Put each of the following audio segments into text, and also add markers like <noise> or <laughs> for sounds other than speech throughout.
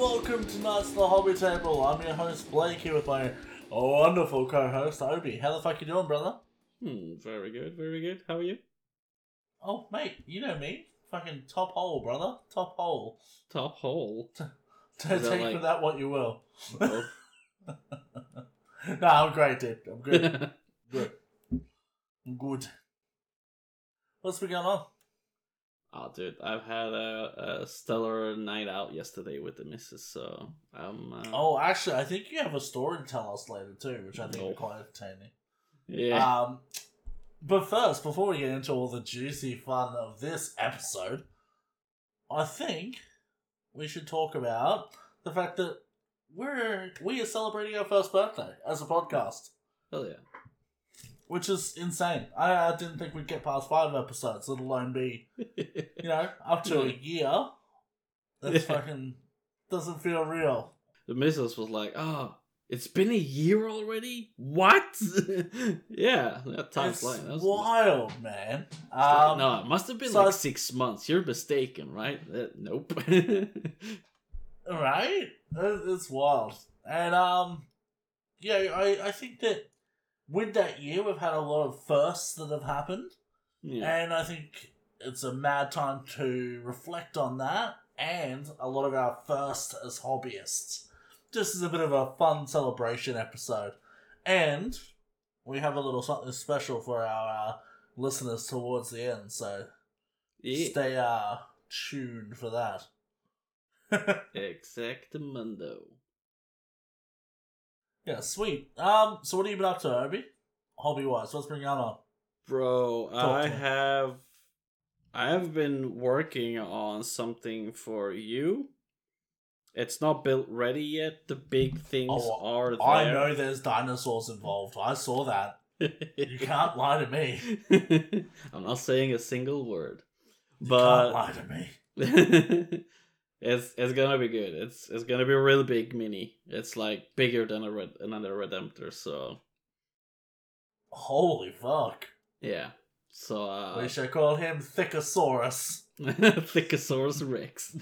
Welcome to Knights at the Hobby Table. I'm your host Blake here with my wonderful co-host Obi. How the fuck you doing, brother? Hmm, very good, very good. How are you? Oh, mate, you know me. Fucking top hole, brother. Top hole. Top hole. <laughs> Take Is that for that what you will. <laughs> <laughs> No, I'm great, dude. I'm good. good. I'm good. What's been going on? Oh, dude, I've had a, a stellar night out yesterday with the missus, so I'm. Uh, Oh, actually, I think you have a story to tell us later too, which I think Oh. is quite entertaining. yeah. Um, but first, before we get into all the juicy fun of this episode, I think we should talk about the fact that we're we are celebrating our first birthday as a podcast, Hell yeah. Which is insane. I, I didn't think we'd get past five episodes, let alone be you know up to a <laughs> year. That's Yeah. fucking doesn't feel real. the missus was like, "Oh, it's been a year already. What? <laughs> yeah, that time's It's flying. That was- wild, man. like- Um, no, it must have been so like it's- six months. You're mistaken, right? Uh, nope. <laughs> Right? It- It's wild. And um yeah, I, I think that with that year we've had a lot of firsts that have happened. yeah. And I think it's a mad time to reflect on that and a lot of our firsts as hobbyists. Just as a bit of a fun celebration episode. And we have a little something special for our uh, listeners towards the end, so yeah. stay uh tuned for that. <laughs> Exactamundo. Yeah, sweet. Um, so what have you been up to, Obi? Hobby wise, what's been going on? Bro, Talk I have I have been working on something for you. It's not built ready yet. The big things Oh, are there. I know there's dinosaurs involved. I saw that. You <laughs> can't lie to me. I'm not saying a single word. You But can't lie to me. <laughs> it's it's gonna be good. It's it's gonna be a really big mini. It's like bigger than a red another Redemptor, so Holy fuck. yeah. So uh we should call him Thickosaurus. <laughs> Thickosaurus Rex.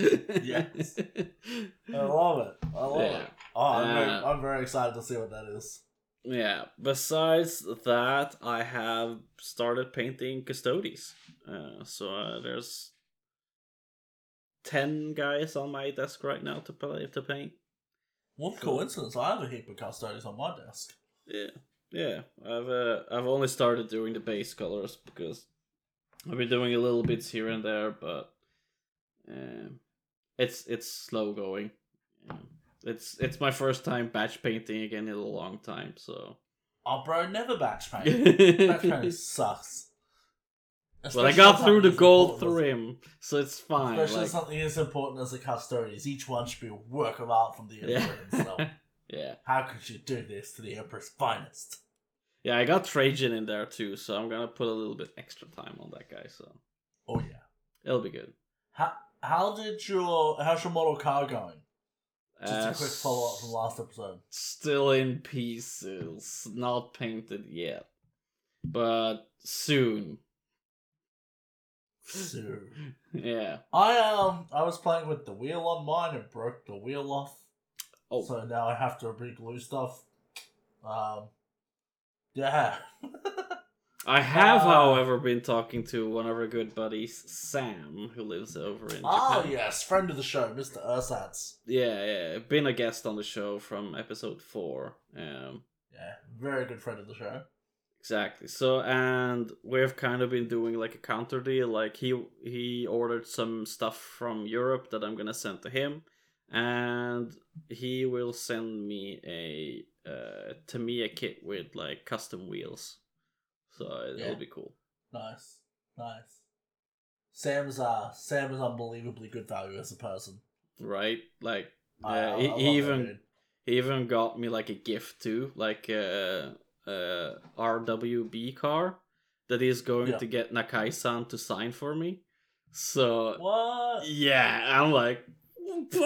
Yes. <laughs> I love it. I love Yeah. it. Oh, I'm, very, Uh, I'm very excited to see what that is. Yeah. Besides that, I have started painting Custodes. Uh, so uh, there's ten guys on my desk right now to play to paint. What coincidence. I have a heap of custodians on my desk. Yeah, yeah. I've uh, I've only started doing the base colors because I've been doing a little bits here and there, but um, it's it's slow going. Um, it's it's my first time batch painting again in a long time, so. Oh, bro, never batch paint. <laughs> batch painting sucks. But I got through the gold important through him, so it's fine. Especially like- something as important as a custodian. Each one should be a work of art from the yeah. emperor himself. <laughs> yeah, How could you do this to the emperor's finest? yeah. I got Trajan in there too, so I'm gonna put a little bit extra time on that guy. So Oh yeah. it'll be good. How how did your how's your model car going? Just Uh, a quick follow up from last episode. Still in pieces, not painted yet, but soon. So Yeah. I um I was playing with the wheel on mine and broke the wheel off. Oh, So now I have to re-glue stuff. Um Yeah. <laughs> I have, Ah. however, been talking to one of our good buddies, Sam, who lives over in oh Japan. yes, friend of the show, Mr. Ursats. Yeah, yeah, been a guest on the show from episode four. Um, Yeah, very good friend of the show. Exactly. So, and we've kind of been doing like a counter deal. Like he he ordered some stuff from Europe that I'm gonna send to him, and he will send me a uh, Tamiya kit with like custom wheels. So it'll Yeah. be cool. Nice. Nice. Sam's uh Sam is unbelievably good value as a person. right? Like, yeah, I- he, he even he even got me like a gift too, like a, Uh, a RWB car that is going Yeah. to get Nakai-san to sign for me. So What? yeah, I'm like, <laughs>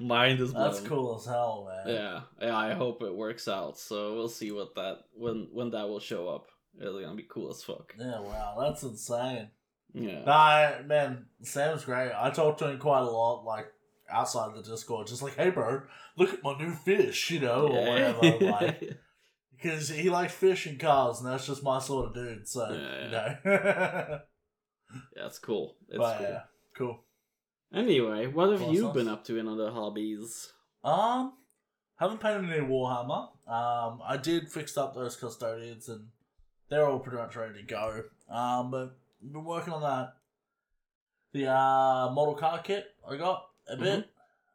mind is blown. That's cool as hell, man. Yeah, yeah. I hope it works out. So we'll see what that when when that will show up. It's gonna be cool as fuck. Yeah, wow, that's insane. Yeah. Nah, man, Sam's great. I talk to him quite a lot, like outside of the Discord, just like, hey, bro, look at my new fish, you know, or whatever. Like, <laughs> because he likes fish and cars, and that's just my sort of dude. So, Yeah, you know. <laughs> Yeah, it's cool. It's but cool. yeah, cool. Anyway, what have you Awesome. been up to in other hobbies? Um, haven't painted any Warhammer. Um, I did fix up those custodians, and they're all pretty much ready to go. Um, but been working on that. The uh model car kit I got a bit.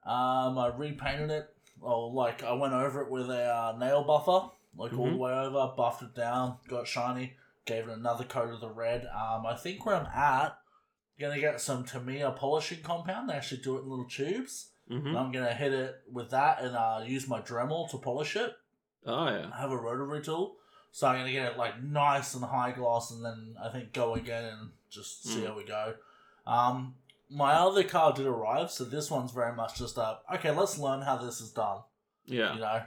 Um, I repainted it. Well, like I went over it with a uh, nail buffer, like all the way over, buffed it down, got shiny, gave it another coat of the red. Um, I think where I'm at, gonna get some Tamiya polishing compound. They actually do it in little tubes. Mm-hmm. And I'm gonna hit it with that and uh, use my Dremel to polish it. Oh yeah. I have a rotary tool, so I'm gonna get it like nice and high gloss, and then I think go again and just see Mm. how we go. Um, my other car did arrive, so this one's very much just a okay. Let's learn how this is done. Yeah. You know,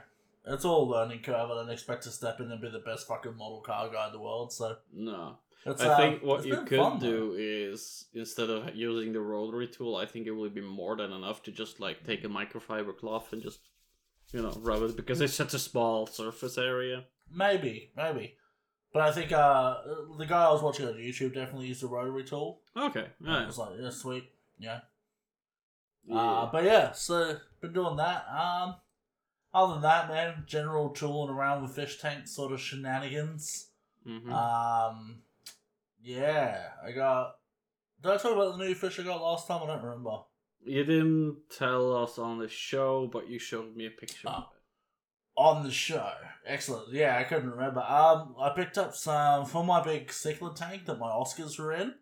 it's all learning curve. I don't expect to step in and be the best fucking model car guy in the world. So No. it's, I uh, think what you could fun, though. do is instead of using the rotary tool, I think it would be more than enough to just like take a microfiber cloth and just you know rub it because it's such a small surface area. Maybe, maybe. But I think uh, the guy I was watching on YouTube definitely used a rotary tool. Okay. And I was like, yeah, sweet. Yeah. Yeah. Uh, but yeah, so been doing that. Um, other than that, man, general tooling around with fish tank sort of shenanigans. Mhm. Um, yeah, I got. Did I talk about the new fish I got last time? I don't remember. you didn't tell us on the show, but you showed me a picture. Oh. On the show, excellent. Yeah, I couldn't remember. Um, I picked up some for my big cichlid tank that my Oscars were in.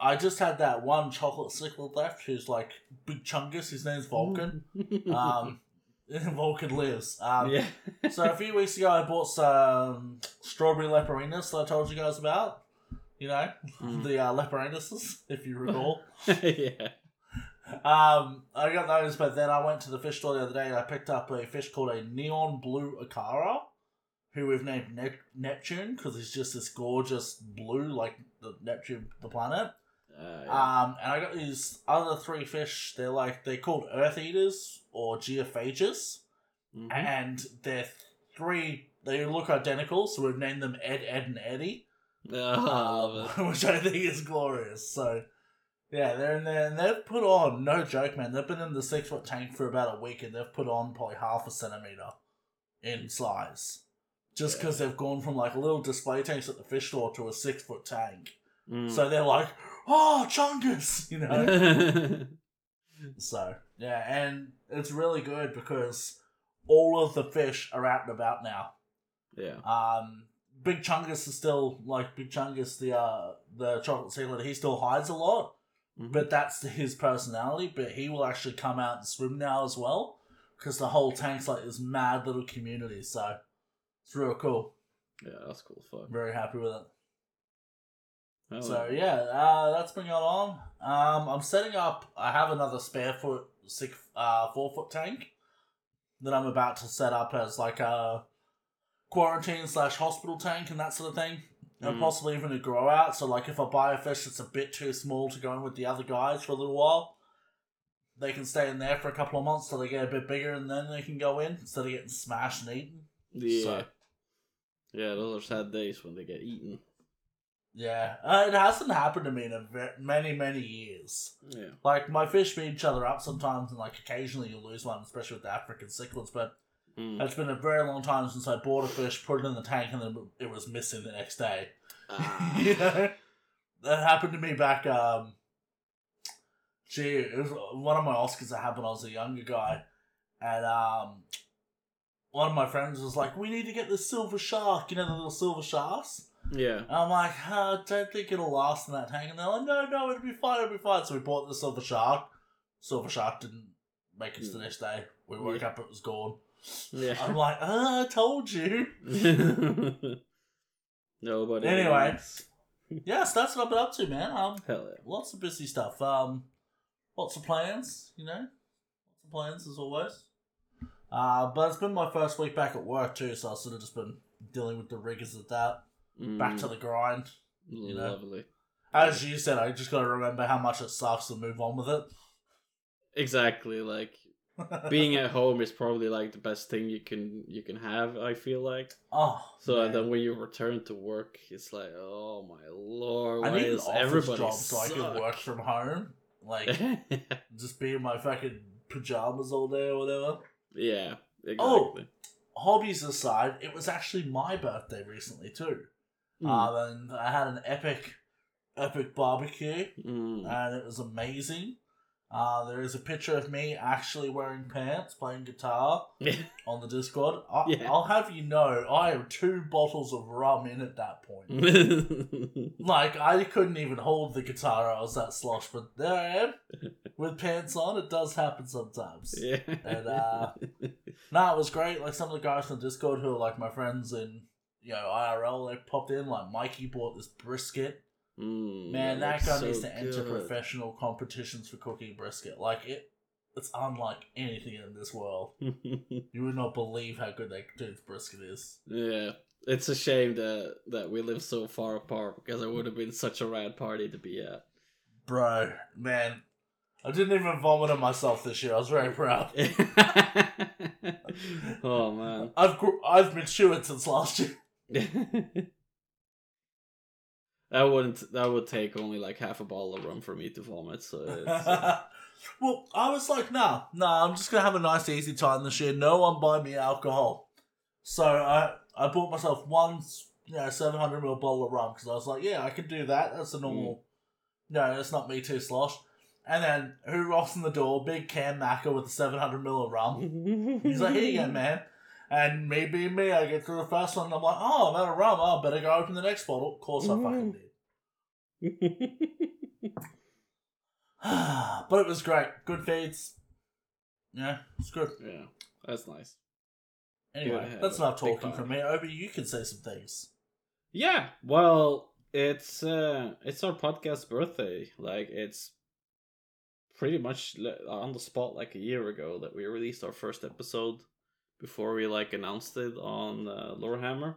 I just had that one chocolate cichlid left, who's like big chungus. His name's Vulcan. <laughs> Um, <laughs> Vulcan lives. Um, yeah. so a few weeks ago, I bought some strawberry leporinas that I told you guys about. You know, Mm. <laughs> the uh, leporinuses, if you recall. yeah. Um, I got those, but then I went to the fish store the other day and I picked up a fish called a neon blue Acara, who we've named Nep- Neptune because he's just this gorgeous blue, like the Neptune, the planet. Uh, yeah. Um, and I got these other three fish. They're like they're called Earth Eaters or Geophagus. Mhm. and they're three. They look identical, so we've named them Ed, Ed, and Eddie, <laughs> Oh, it. <laughs> which I think is glorious. So, yeah, they're in there, and they've put on no joke, man. They've been in the six foot tank for about a week, and they've put on probably half a centimeter in size, just Yeah. because they've gone from like little display tanks at the fish store to a six foot tank. Mm. So they're like, oh, chungus, <laughs> you know. <laughs> So yeah, and it's really good because all of the fish are out and about now. yeah. Um, Big Chungus is still like Big Chungus, the uh, the chocolate cichlid. He still hides a lot, Mhm. but that's his personality. But he will actually come out and swim now as well because the whole tank's like this mad little community. So it's real cool. Yeah, that's cool. Fuck. Very happy with it. Oh, So yeah, uh, that's been going on. Um, I'm setting up. I have another spare foot six uh four foot tank that I'm about to set up as like a quarantine slash hospital tank and that sort of thing, and Mm. possibly even a grow out. So like if I buy a fish that's a bit too small to go in with the other guys for a little while, they can stay in there for a couple of months till they get a bit bigger, and then they can go in instead of getting smashed and eaten. Yeah. So- Yeah, those are sad days when they get eaten. Yeah, uh, it hasn't happened to me in a ve- many many years. Yeah. Like my fish beat each other up sometimes, and like occasionally you lose one, especially with the African cichlids. But Mm. it's been a very long time since I bought a fish, put it in the tank, and then it was missing the next day. Ah. <laughs> you know, that happened to me back. Um, gee, it was one of my Oscars that happened. when I was a younger guy, and um, one of my friends was like, "We need to get the silver shark. You know the little silver sharks." Yeah. And I'm like, "Uh, I don't think it'll last in that tank. And they're like, no, no, it'll be fine, it'll be fine. So we bought the silver shark. Silver shark didn't make it to the next day. We woke Yeah. up, it was gone. I'm like, uh, I told you. <laughs> Nobody. Anyway. <laughs> Yes, that's what I've been up to, man. Um, Hell yeah. lots of busy stuff. Um, lots of plans, you know. Lots of plans as always. Uh, but it's been my first week back at work too, so I've sort of just been dealing with the rigors of that. Back Mm. to the grind. You know. Lovely. As you said, I just gotta remember how much it sucks and move on with it. Exactly. Like being at home is probably like the best thing you can you can have. I feel like. oh, So man. then when you return to work, it's like, oh my lord, I why need an is office everybody job so I can work from home. Like, <laughs> just be in my fucking pajamas all day or whatever. yeah, exactly. Oh. Hobbies aside, it was actually my birthday recently too. Mm, Um, and I had an epic, epic barbecue, mm. and it was amazing. Uh, there is a picture of me actually wearing pants, playing guitar on the Discord. I, Yeah. I'll have you know, I have two bottles of rum in at that point. <laughs> Like, I couldn't even hold the guitar, I was that slosh, but there I am, with pants on. It does happen sometimes. yeah. And, uh, Nah, it was great. Like, some of the guys from Discord who are like my friends in, you know, IRL, they popped in. Like, Mikey bought this brisket. Mm, Man, that guy so needs to enter good. professional competitions for cooking brisket. Like, it, it's unlike anything in this world. <laughs> You would not believe how good that dude's brisket is. yeah, it's a shame that that we live so far apart because it would have been such a rad party to be at. Bro, man, I didn't even vomit on myself this year. I was very proud. <laughs> oh man. I've gr- I've matured since last year. <laughs> that wouldn't that would take only like half a bottle of rum for me to vomit, so it's, uh, <laughs> well, I was like, nah, nah, I'm just gonna have a nice, easy time this year. No one buy me alcohol. So I I bought myself one, you know, 700 ml bottle of rum because I was like, yeah, I could do that. That's a normal. No, that's not me too slosh. And then who rocks in the door? Big Cam Macker with the 700 ml of rum. <laughs> He's like, here you go, man. And me being me, I get through the first one and I'm like, oh, I'm out of rum. Oh, better go open the next bottle. Of course I fucking did. <laughs> <sighs> but it was great. Good feeds. Yeah, it's good. yeah, that's nice. Anyway, Good, that's yeah, enough talking time. from me. Obi, you can say some things. Yeah, well, it's uh it's our podcast birthday. Like it's pretty much on the spot like a year ago that we released our first episode before we like announced it on uh, Lorehammer.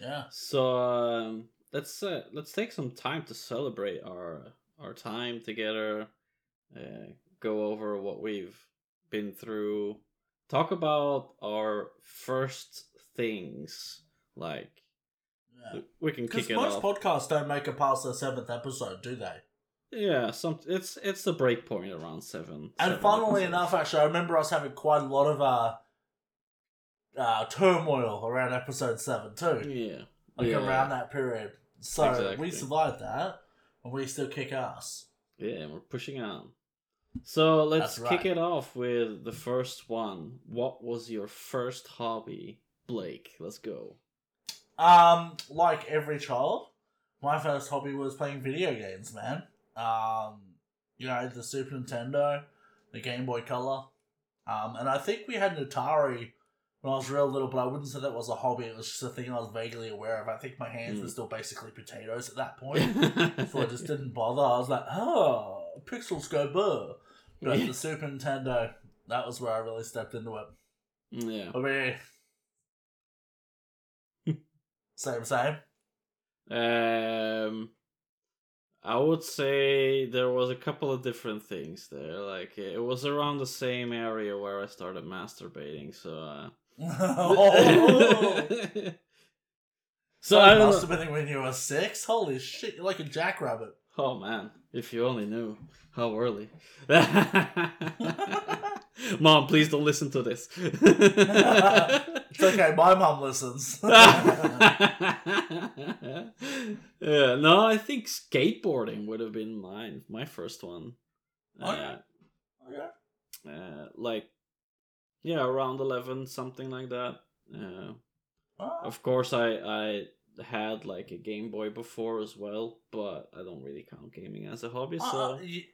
Yeah. So um, let's uh, let's take some time to celebrate our our time together. Uh, go over what we've been through. Talk about our first things. Like yeah. we can Because kick it most off. podcasts don't make it past their seventh episode, do they? yeah, some it's it's the break point around seven. And seven funnily episodes. enough, actually, I remember us having quite a lot of uh, uh, turmoil around episode seven too, yeah, like yeah, around that period. So Exactly. we survived that, and we still kick ass. yeah, we're pushing on. So let's That's kick it off with the first one. What was your first hobby, Blake? Let's go. Um, like every child, my first hobby was playing video games, man. Um, you know, the Super Nintendo, the Game Boy Color. Um, and I think we had an Atari when I was real little, but I wouldn't say that was a hobby. It was just a thing I was vaguely aware of. I think my hands were Mm. still basically potatoes at that point. <laughs> so I just didn't bother. I was like, oh, pixels go burr. But Yeah. the <laughs> Super Nintendo, that was where I really stepped into it. yeah. I mean, <laughs> same, same. Um, I would say there was a couple of different things there. Like it was around the same area where I started masturbating. So, uh, <laughs> oh. so So I don't must know. have been when you were six. Holy shit, you're like a jackrabbit. Oh man, if you only knew how early. <laughs> Mom, please don't listen to this. <laughs> It's okay, my mom listens. yeah, no, I think skateboarding would have been mine, my first one. Okay. Uh, uh, like, yeah, around eleven, something like that. Uh, of course, I I had like a Game Boy before as well, but I don't really count gaming as a hobby. uh, So you-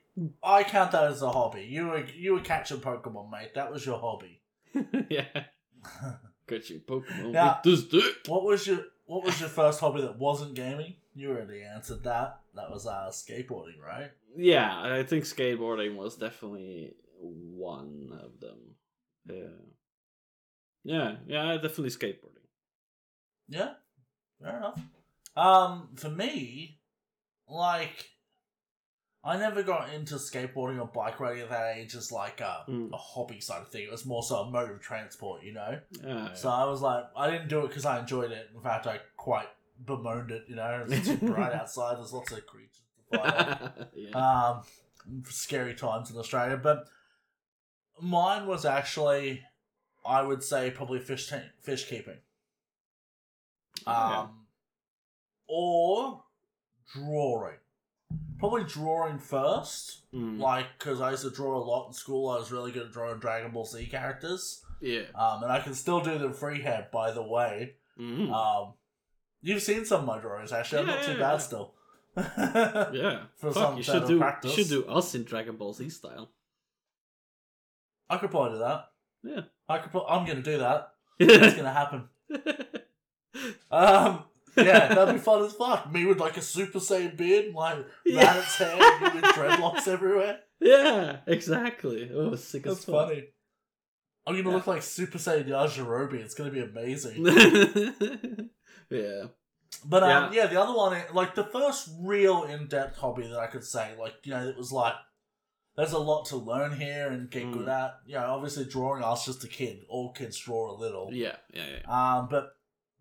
I count that as a hobby. You were you were catching Pokemon, mate. That was your hobby. <laughs> yeah, <laughs> you Pokemon Now- with this dick. what was your What was your first hobby that wasn't gaming? You already answered that. That was uh, skateboarding, right? Yeah, I think skateboarding was definitely one of them. Yeah, yeah, yeah, definitely skateboarding. Yeah, fair enough. Um, for me, like I never got into skateboarding or bike riding at that age as like a, Mm. a hobby side of thing. It was more so a mode of transport, you know. Yeah, So I was like, I didn't do it because I enjoyed it. In fact, I quite bemoaned it. You know, it's too bright <laughs> outside. There's lots of creatures to off. <laughs> yeah. um, scary times in Australia. But mine was actually, I would say, probably fish tank, fish keeping, um, or drawing. Probably drawing first, Mm. like because I used to draw a lot in school. I was really good at drawing Dragon Ball Z characters, yeah. um, and I can still do them freehand. By the way, Mhm. um, you've seen some of my drawings. Actually, I'm Yeah, not too yeah, bad still. <laughs> yeah. for Fuck, some you should do you should do us in Dragon Ball Z style. I could probably do that. Yeah. I could. Pro- I'm gonna do that. <laughs> It's gonna happen. <laughs> Um. Yeah, that'd be fun as fuck. Me with like a Super Saiyan beard, like Yeah. Raditz hair, with dreadlocks everywhere. yeah, exactly. Oh, sick That's as fuck. funny. I'm gonna Yeah. look like Super Saiyan Yajirobe. It's gonna be amazing. <laughs> yeah. But um, Yeah. yeah. the other one, like the first real in-depth hobby that I could say, like you know, it was like there's a lot to learn here and get Mm. good at. You know, obviously drawing. I was just a kid. All kids draw a little. Yeah, yeah, yeah. Um, but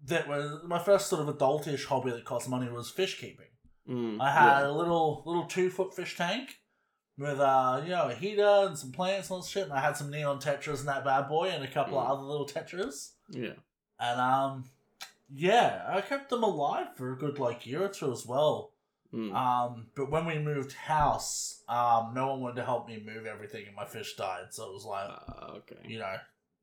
that was my first sort of adultish hobby that cost money was fish keeping. Mm, I had yeah. a little little two foot fish tank with uh you know a heater and some plants and all this shit, and I had some neon tetras and that bad boy and a couple Mm. of other little tetras, Yeah. and um yeah, I kept them alive for a good like year or two as well. Mm. Um, but when we moved house, um, no one wanted to help me move everything, and my fish died. So it was like, Ah, okay. you know,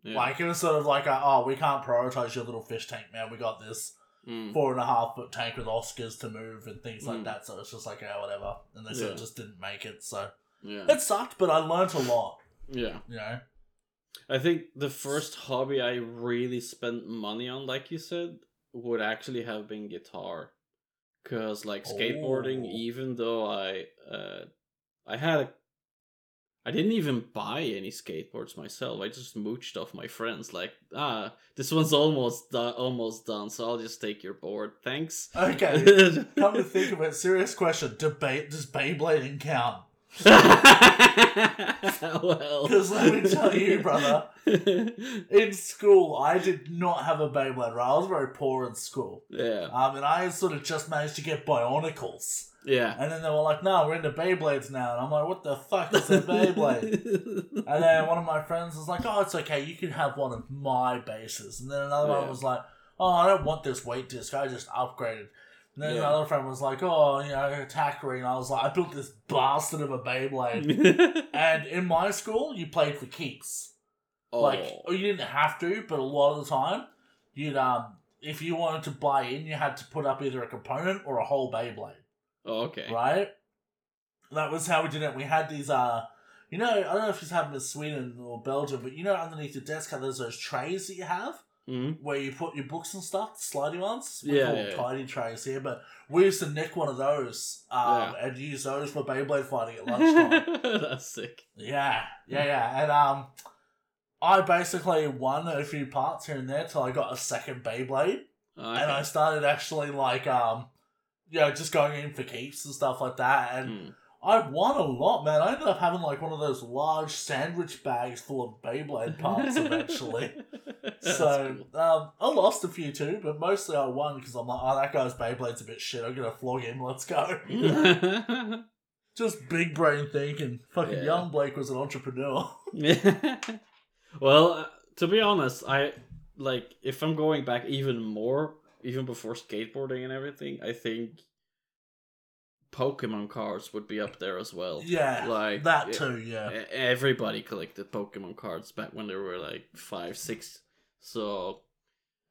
Yeah. like it was sort of like, a, oh, we can't prioritize your little fish tank, man. We got this Mm. four and a half foot tank with Oscars to move and things like Mm. that. So it's just like, yeah, whatever. And they sort of just didn't make it. So Yeah. it sucked, but I learnt a lot. Yeah. You know, I think the first hobby I really spent money on, like you said, would actually have been guitar. Cause like skateboarding, Oh. even though I uh I had a I didn't even buy any skateboards myself. I just mooched off my friends. Like, ah, this one's almost done, almost done, so I'll just take your board. Thanks. okay. <laughs> Come to think of it, serious question: Debate does Beyblading count? Well, 'Cause let me tell you, brother, In school, I did not have a Beyblade. Right, I was very poor in school. yeah, Um, and I sort of just managed to get Bionicles. yeah. And then they were like, no, we're into Beyblades now. And I'm like, what the fuck is a Beyblade? <laughs> and then one of my friends was like, oh, it's okay. You can have one of my bases. And then another Yeah. one was like, oh, I don't want this weight disc. I just upgraded. And then Yeah. another friend was like, oh, you know, attack ring. I was like, I built this bastard of a Beyblade. <laughs> and in my school, you played for keeps. Like, oh, or you didn't have to, but a lot of the time, you'd um, if you wanted to buy in, you had to put up either a component or a whole Beyblade, oh, okay. right? That was how we did it. We had these uh, you know, I don't know if have them in Sweden or Belgium, but you know, underneath your desk, how there's those trays that you have Mhm. where you put your books and stuff, the slidey ones. We Yeah, call yeah, yeah. tidy trays here, but we used to nick one of those um, and use those for Beyblade fighting at <laughs> lunchtime. That's sick. Yeah, yeah, yeah. And um, I basically won a few parts here and there till I got a second Beyblade, Okay. and I started actually like um, you know, just going in for keeps and stuff like that. And Mm. I won a lot, man. I ended up having like one of those large sandwich bags full of Beyblade parts eventually. <laughs> So cool. um, I lost a few too, but mostly I won because I'm like, oh, that guy's Beyblade's a bit shit. I'm gonna flog him. Let's go. <laughs> Just big brain thinking. Fucking Yeah. young Blake was an entrepreneur. yeah. <laughs> well, uh, to be honest, I like if I'm going back even more, even before skateboarding and everything, I think Pokemon cards would be up there as well. yeah, Like that e- too. Yeah. Everybody collected Pokemon cards back when they were like five, six. So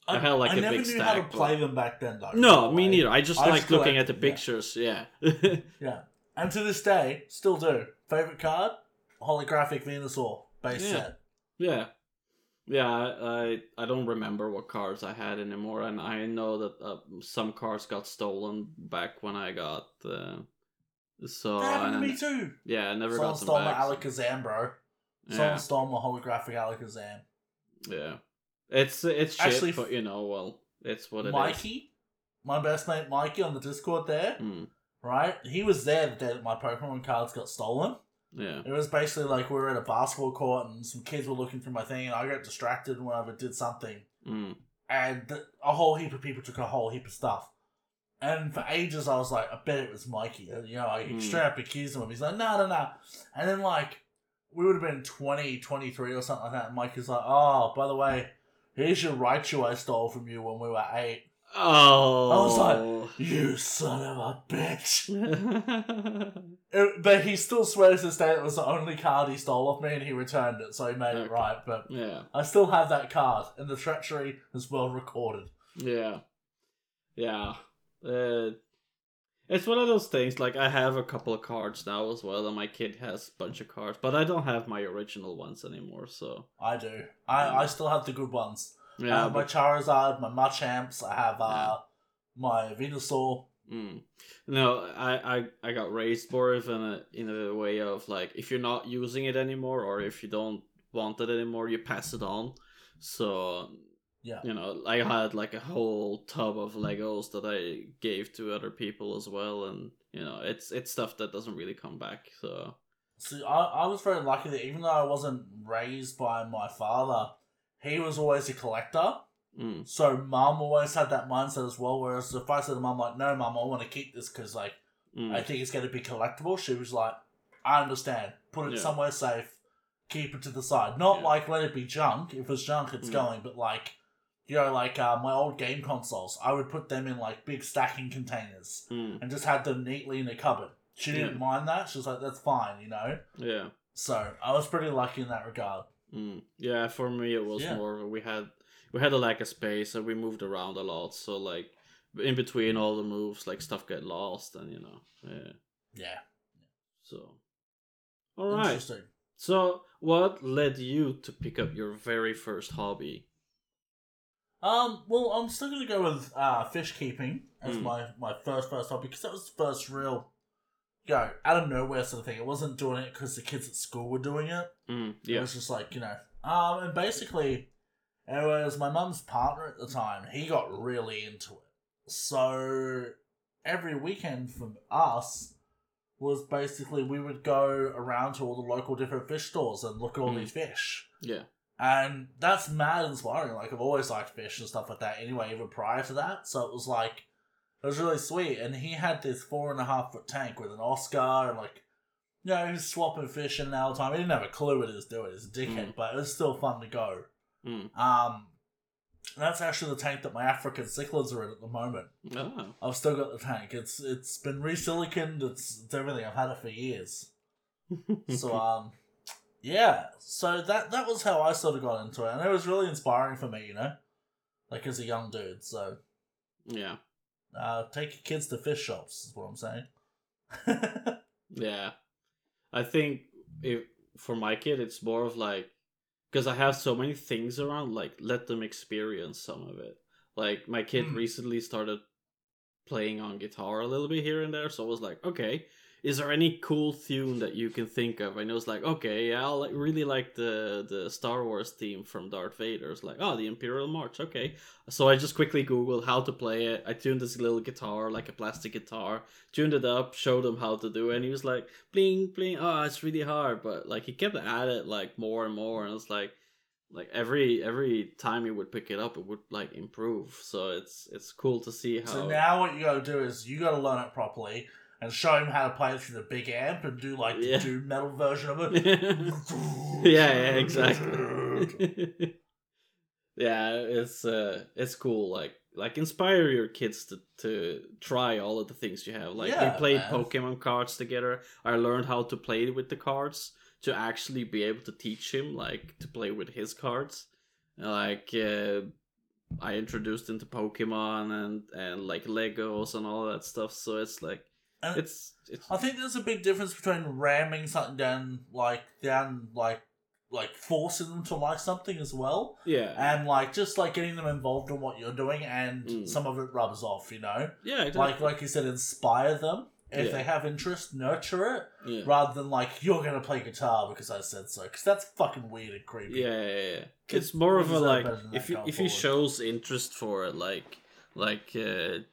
I had, like, I a never big knew how to stack, play them back then, though. no, me neither. I just I like looking at the yeah. pictures. Yeah. <laughs> Yeah, and to this day, still do. Favorite card: holographic Venusaur base Yeah. set. Yeah, yeah. I, I don't remember what cards I had anymore, and I know that uh, some cards got stolen back when I got. Uh, so that happened to me too. yeah, I never Someone got them stole my back. so- Alakazam, bro. Someone yeah, stole my holographic Alakazam. yeah. It's it's shit, Actually, but you know, well, it's what it is. Mikey, my best mate Mikey on the Discord there. Mm. right? He was there the day that my Pokemon cards got stolen. Yeah. It was basically like we were at a basketball court and some kids were looking through my thing, and I got distracted whenever I did something, Mm. and a whole heap of people took a whole heap of stuff. And for ages, I was like, I bet it was Mikey. And, You know, I Mm. straight up accused him of. He's like, no, no, no. And then like, we would have been 20, 23 or something like that. And Mikey's like, oh, by the way, here's your Raichu I stole from you when we were eight. Oh. I was like, you son of a bitch. <laughs> It- but he still swears to this day it was the only card he stole off me and he returned it, so he made it right. But yeah. I still have that card, and the treachery is well recorded. Yeah. Yeah. Uh, it's one of those things. Like I have a couple of cards now as well, and my kid has a bunch of cards, but I don't have my original ones anymore. So I do. I, I still have the good ones. I yeah. have my Charizard, my Machamps, I have uh, my Venusaur. mm. No, I, I I got raised more of in a in a way of like if you're not using it anymore or if you don't want it anymore, you pass it on. So Yeah. you know, I had like a whole tub of Legos that I gave to other people as well, and you know, it's it's stuff that doesn't really come back. So See, I, I was very lucky that even though I wasn't raised by my father, he was always a collector. mm, So mom always had that mindset as well. Whereas if I said to mum, like, no, mom, I want to keep this because, like, mm, I think it's going to be collectible, she was like, I understand. Put it Yeah. somewhere safe. Keep it to the side. Not Yeah. like let it be junk. If it's junk, it's Mm. going. But like, you know, like uh, my old game consoles, I would put them in like big stacking containers mm, and just had them neatly in a cupboard. She didn't Yeah. mind that. She was like, that's fine, you know? yeah. So I was pretty lucky in that regard. Mm. Yeah, for me it was Yeah. more we had we had a lack of space and we moved around a lot. So like in between all the moves, like stuff get lost and you know, yeah. Yeah. So, all right. So, what led you to pick up your very first hobby? Um, well, I'm still gonna go with uh, fish keeping as Mm. my, my first first hobby because that was the first real, know, out of nowhere sort of thing. It wasn't doing it because the kids at school were doing it. Mm, It was just like you know, um, and basically, it was my mum's partner at the time. He got really into it, so every weekend for us was basically we would go around to all the local different fish stores and look at all Mm. these fish. Yeah. And that's mad inspiring. Like I've always liked fish and stuff like that. Anyway, even prior to that, so it was like it was really sweet. And he had this four and a half foot tank with an Oscar and like, you know, he was swapping fish in all the time. He didn't have a clue what he was doing. He's a dickhead, Mm. but it was still fun to go. Mm. Um, that's actually the tank that my African cichlids are in at the moment. Oh. I've still got the tank. It's it's been resiliconed. It's it's everything. I've had it for years. <laughs> So um, yeah. So that that was how I sort of got into it, and it was really inspiring for me, you know, like as a young dude. So yeah. Uh, take your kids to fish shops is what I'm saying. <laughs> Yeah. I think if for my kid it's more of like because I have so many things around like let them experience some of it. Like my kid Mm. recently started playing on guitar a little bit here and there so I was like, "Okay, is there any cool tune that you can think of?" And it was like, "Okay, yeah, I like, really like the the Star Wars theme from Darth Vader." It's like, "Oh, the Imperial March." Okay. So I just quickly googled how to play it. I tuned this little guitar like a plastic guitar tuned it up, showed him how to do it, and he was like, bling, bling, oh, it's really hard. But like he kept at it like more and more, and it's like like every every time he would pick it up it would like improve. So it's it's cool to see how So now what you got to do is you got to learn it properly and show him how to play it through the big amp and do like Yeah. the doom metal version of it. <laughs> yeah, yeah, exactly. <laughs> yeah, it's uh it's cool like like inspire your kids to, to try all of the things you have. Like Yeah, we played man. Pokemon cards together. I learned how to play with the cards to actually be able to teach him like to play with his cards. Like uh, I introduced him to Pokemon and and like Legos and all that stuff. So it's like And it's it's I think there's a big difference between ramming something down, like down, like like forcing them to like something as well, yeah and like just like getting them involved in what you're doing, and Mm. some of it rubs off, you know. yeah exactly. Like like you said, inspire them. If Yeah. they have interest, nurture it yeah. rather than like you're gonna play guitar because I said so. Because that's fucking weird and creepy. Yeah, yeah, yeah. It's more of a like if you if he shows interest for it, like like uh,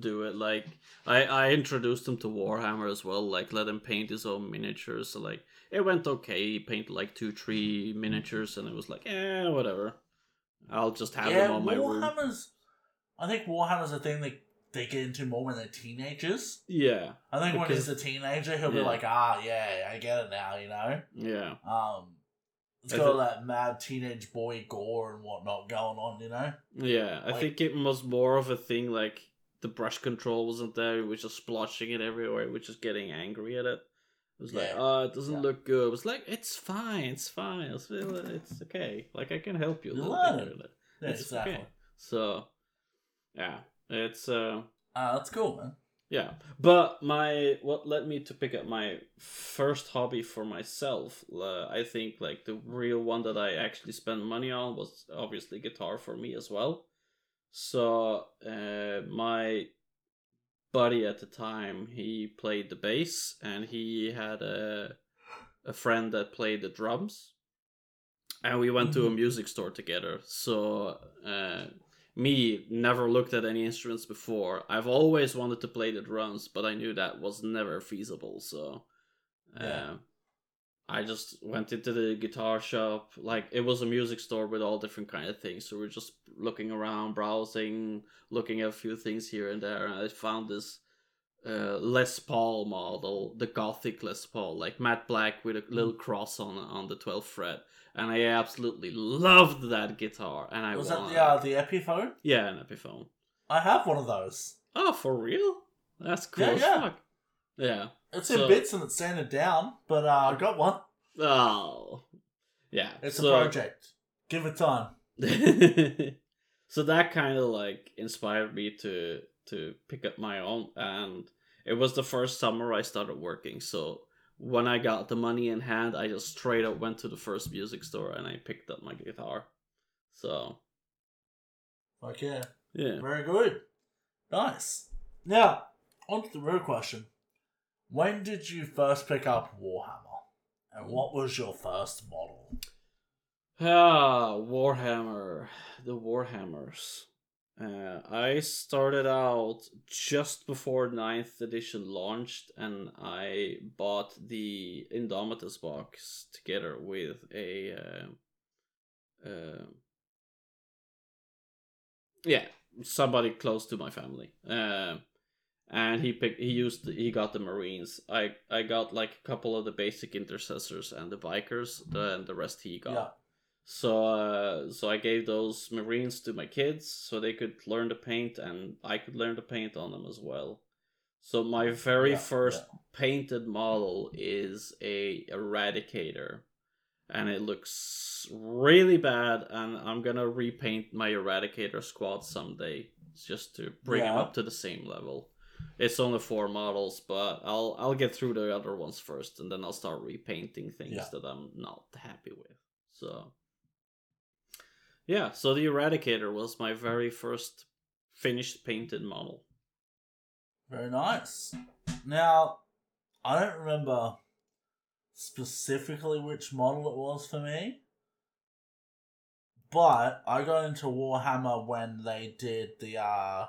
do it. Like I, I introduced him to Warhammer as well. Like let him paint his own miniatures. So like it went okay. He painted like two, three miniatures, and it was like, eh, whatever. I'll just have yeah, them on my room. Warhammer's. I think Warhammer's a thing that they get into more when they're teenagers. Yeah, I think when he's a teenager, he'll be like, ah, yeah, I get it now, you know? yeah, Um, it's I got all that mad teenage boy gore and whatnot going on, you know? yeah. I Like- think it was more of a thing like the brush control wasn't there. We were just splotching it everywhere. We're just getting angry at it. It was like, Yeah. oh, it doesn't Yeah. look good. It was like, it's fine, it's fine. It's, it's okay. Like I can help you a little bit it. Yeah, It's exactly. okay. So, yeah, it's uh, Ah, that's cool, man. yeah. But my what led me to pick up my first hobby for myself, uh, I think like the real one that I actually spent money on was obviously guitar for me as well. So, uh, my buddy at the time, he played the bass and he had a a friend that played the drums. And we went to a Mhm. music store together. So, uh, me never looked at any instruments before. I've always wanted to play the drums, but I knew that was never feasible. So, uh, Yeah. I just went into the guitar shop. Like it was a music store with all different kind of things. So we're just looking around, browsing, looking at a few things here and there, and I found this uh, Les Paul model, the Gothic Les Paul, like matte black with a little cross on on the twelfth fret, and I absolutely loved that guitar. And I Was that the, uh, the Epiphone? yeah, an Epiphone. I have one of those. Oh, for real? That's cool Yeah, yeah. Fuck. Yeah. It's So- in bits and it's sanded down, but uh, I got one. Oh. Yeah. It's so- a project. Give it time. <laughs> so that kind of like inspired me to to pick up my own and it was the first summer I started working so when I got the money in hand I just straight up went to the first music store and I picked up my guitar so Like, yeah. yeah Very good. Nice. Now, on to the real question. When did you first pick up Warhammer? And what was your first model? Ah, Warhammer. The Warhammers. Uh, I started out just before 9th edition launched, and I bought the Indomitus box together with a. Uh, uh, yeah, somebody close to my family. And he picked. He used. He got the Marines. I I got like a couple of the basic intercessors and the bikers. The, and the rest he got. Yeah. So uh, so I gave those Marines to my kids so they could learn to paint and I could learn to paint on them as well. So my very Yeah, first yeah. painted model is a Eradicator. And it looks really bad and I'm gonna repaint my Eradicator squad someday just to bring him up to the same level. It's only four models, but I'll I'll get through the other ones first and then I'll start repainting things Yeah. that I'm not happy with. So yeah, so the Eradicator was my very first finished painted model. Very nice. Now, I don't remember specifically which model it was for me, but I got into Warhammer when they did the uh,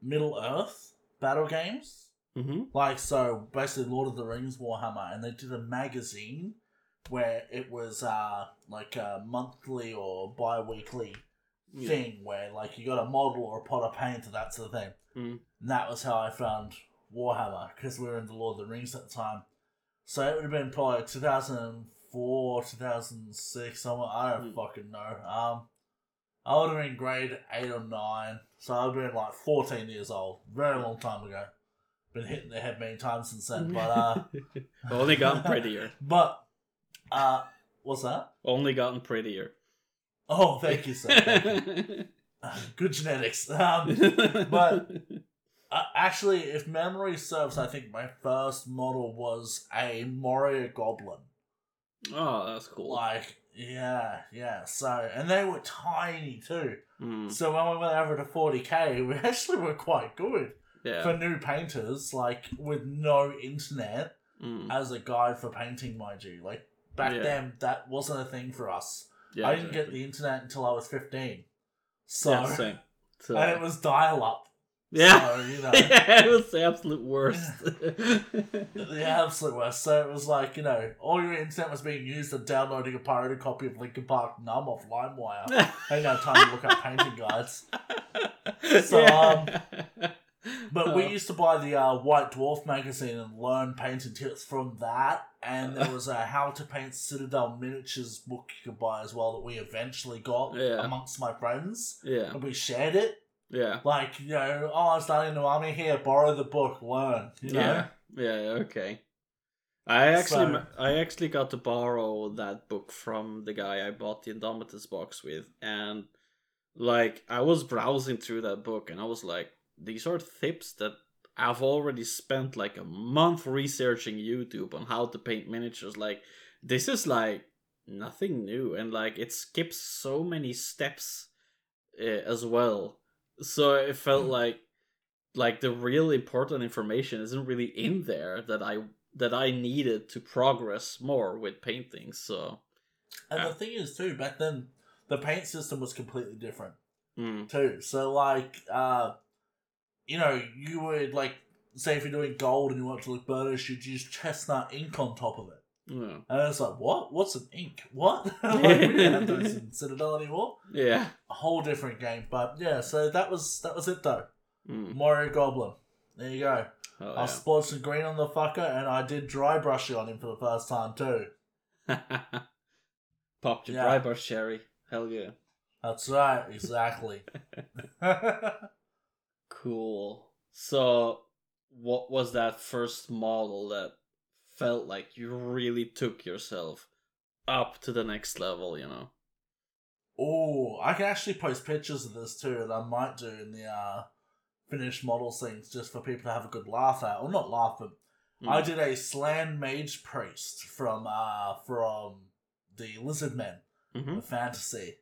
Middle Earth battle games. Mm-hmm. Like, so basically, Lord of the Rings Warhammer, and they did a magazine where it was uh, like a monthly or bi weekly Yeah. thing where like you got a model or a pot of paint and that sort of thing. Mm. And that was how I found Warhammer because we were in the Lord of the Rings at the time. So it would have been probably 2004, 2006, somewhere. I don't Mm. fucking know. Um, I would have been grade 8 or 9. So I would have been like 14 years old. Very long time ago. Been hitting the head many times since then. But, uh, <laughs> Only gotten prettier. <laughs> but, uh, what's that? Only gotten prettier. Oh, thank you, sir. Thank you. <laughs> Good genetics. Um, but- Uh, actually, if memory serves, I think my first model was a Moria Goblin. oh, that's cool. Like, yeah, yeah. So, and they were tiny too. Mm, So when we went over to 40k, we <laughs> actually were quite good yeah. for new painters, like with no internet Mm, as a guide for painting, mind you. Like back Yeah. then, that wasn't a thing for us. yeah, I didn't get the internet until I was 15. So, Yeah, same. So, <laughs> and it was dial up. Yeah. So, you <laughs> know, yeah, it was the absolute worst. <laughs> the absolute worst. So it was like, you know, all your internet was being used to downloading a pirated copy of Linkin Park Numb off LimeWire. I didn't have time to look up painting guides. <laughs> So, um, But we Oh. used to buy the uh, White Dwarf magazine and learn painting tips from that. And there was a How to Paint Citadel Miniatures book you could buy as well that we eventually got Yeah. amongst my friends. yeah, And we shared it. Yeah, Like, you know, oh, I'm starting the army here, borrow the book, learn. You know? yeah, yeah. Okay. I actually, So- I actually got to borrow that book from the guy I bought the Indomitus box with, and like I was browsing through that book, and I was like, these are tips that I've already spent like a month researching YouTube on how to paint miniatures. Like, this is like nothing new, and like it skips so many steps uh, as well. So it felt like like the real important information isn't really in there that I that I needed to progress more with painting. So And Yeah. the thing is, too, back then, the paint system was completely different. mm, too. So like, uh, you know, you would like say if you're doing gold and you want it to look burnished, you'd use chestnut ink on top of it. Yeah, And it's like, what? What's an ink? What? <laughs> like, we didn't have those in <laughs> Citadel anymore. yeah, A whole different game. But yeah, so that was that was it though. mm, Moria Goblin. There you go. oh, I splodged some green on the fucker, and I did dry brushing on him for the first time too. yeah. <laughs> Popped your Yeah. dry brush cherry. Hell yeah. That's right, exactly. Cool. So, what was that first model that felt like you really took yourself up to the next level? You know. Oh, I can actually post pictures of this too, and I might do in the uh, finished models things just for people to have a good laugh at. Or not laugh, but I Mm. did a Slann Mage Priest from uh from the Lizard Men, Mhm. the fantasy.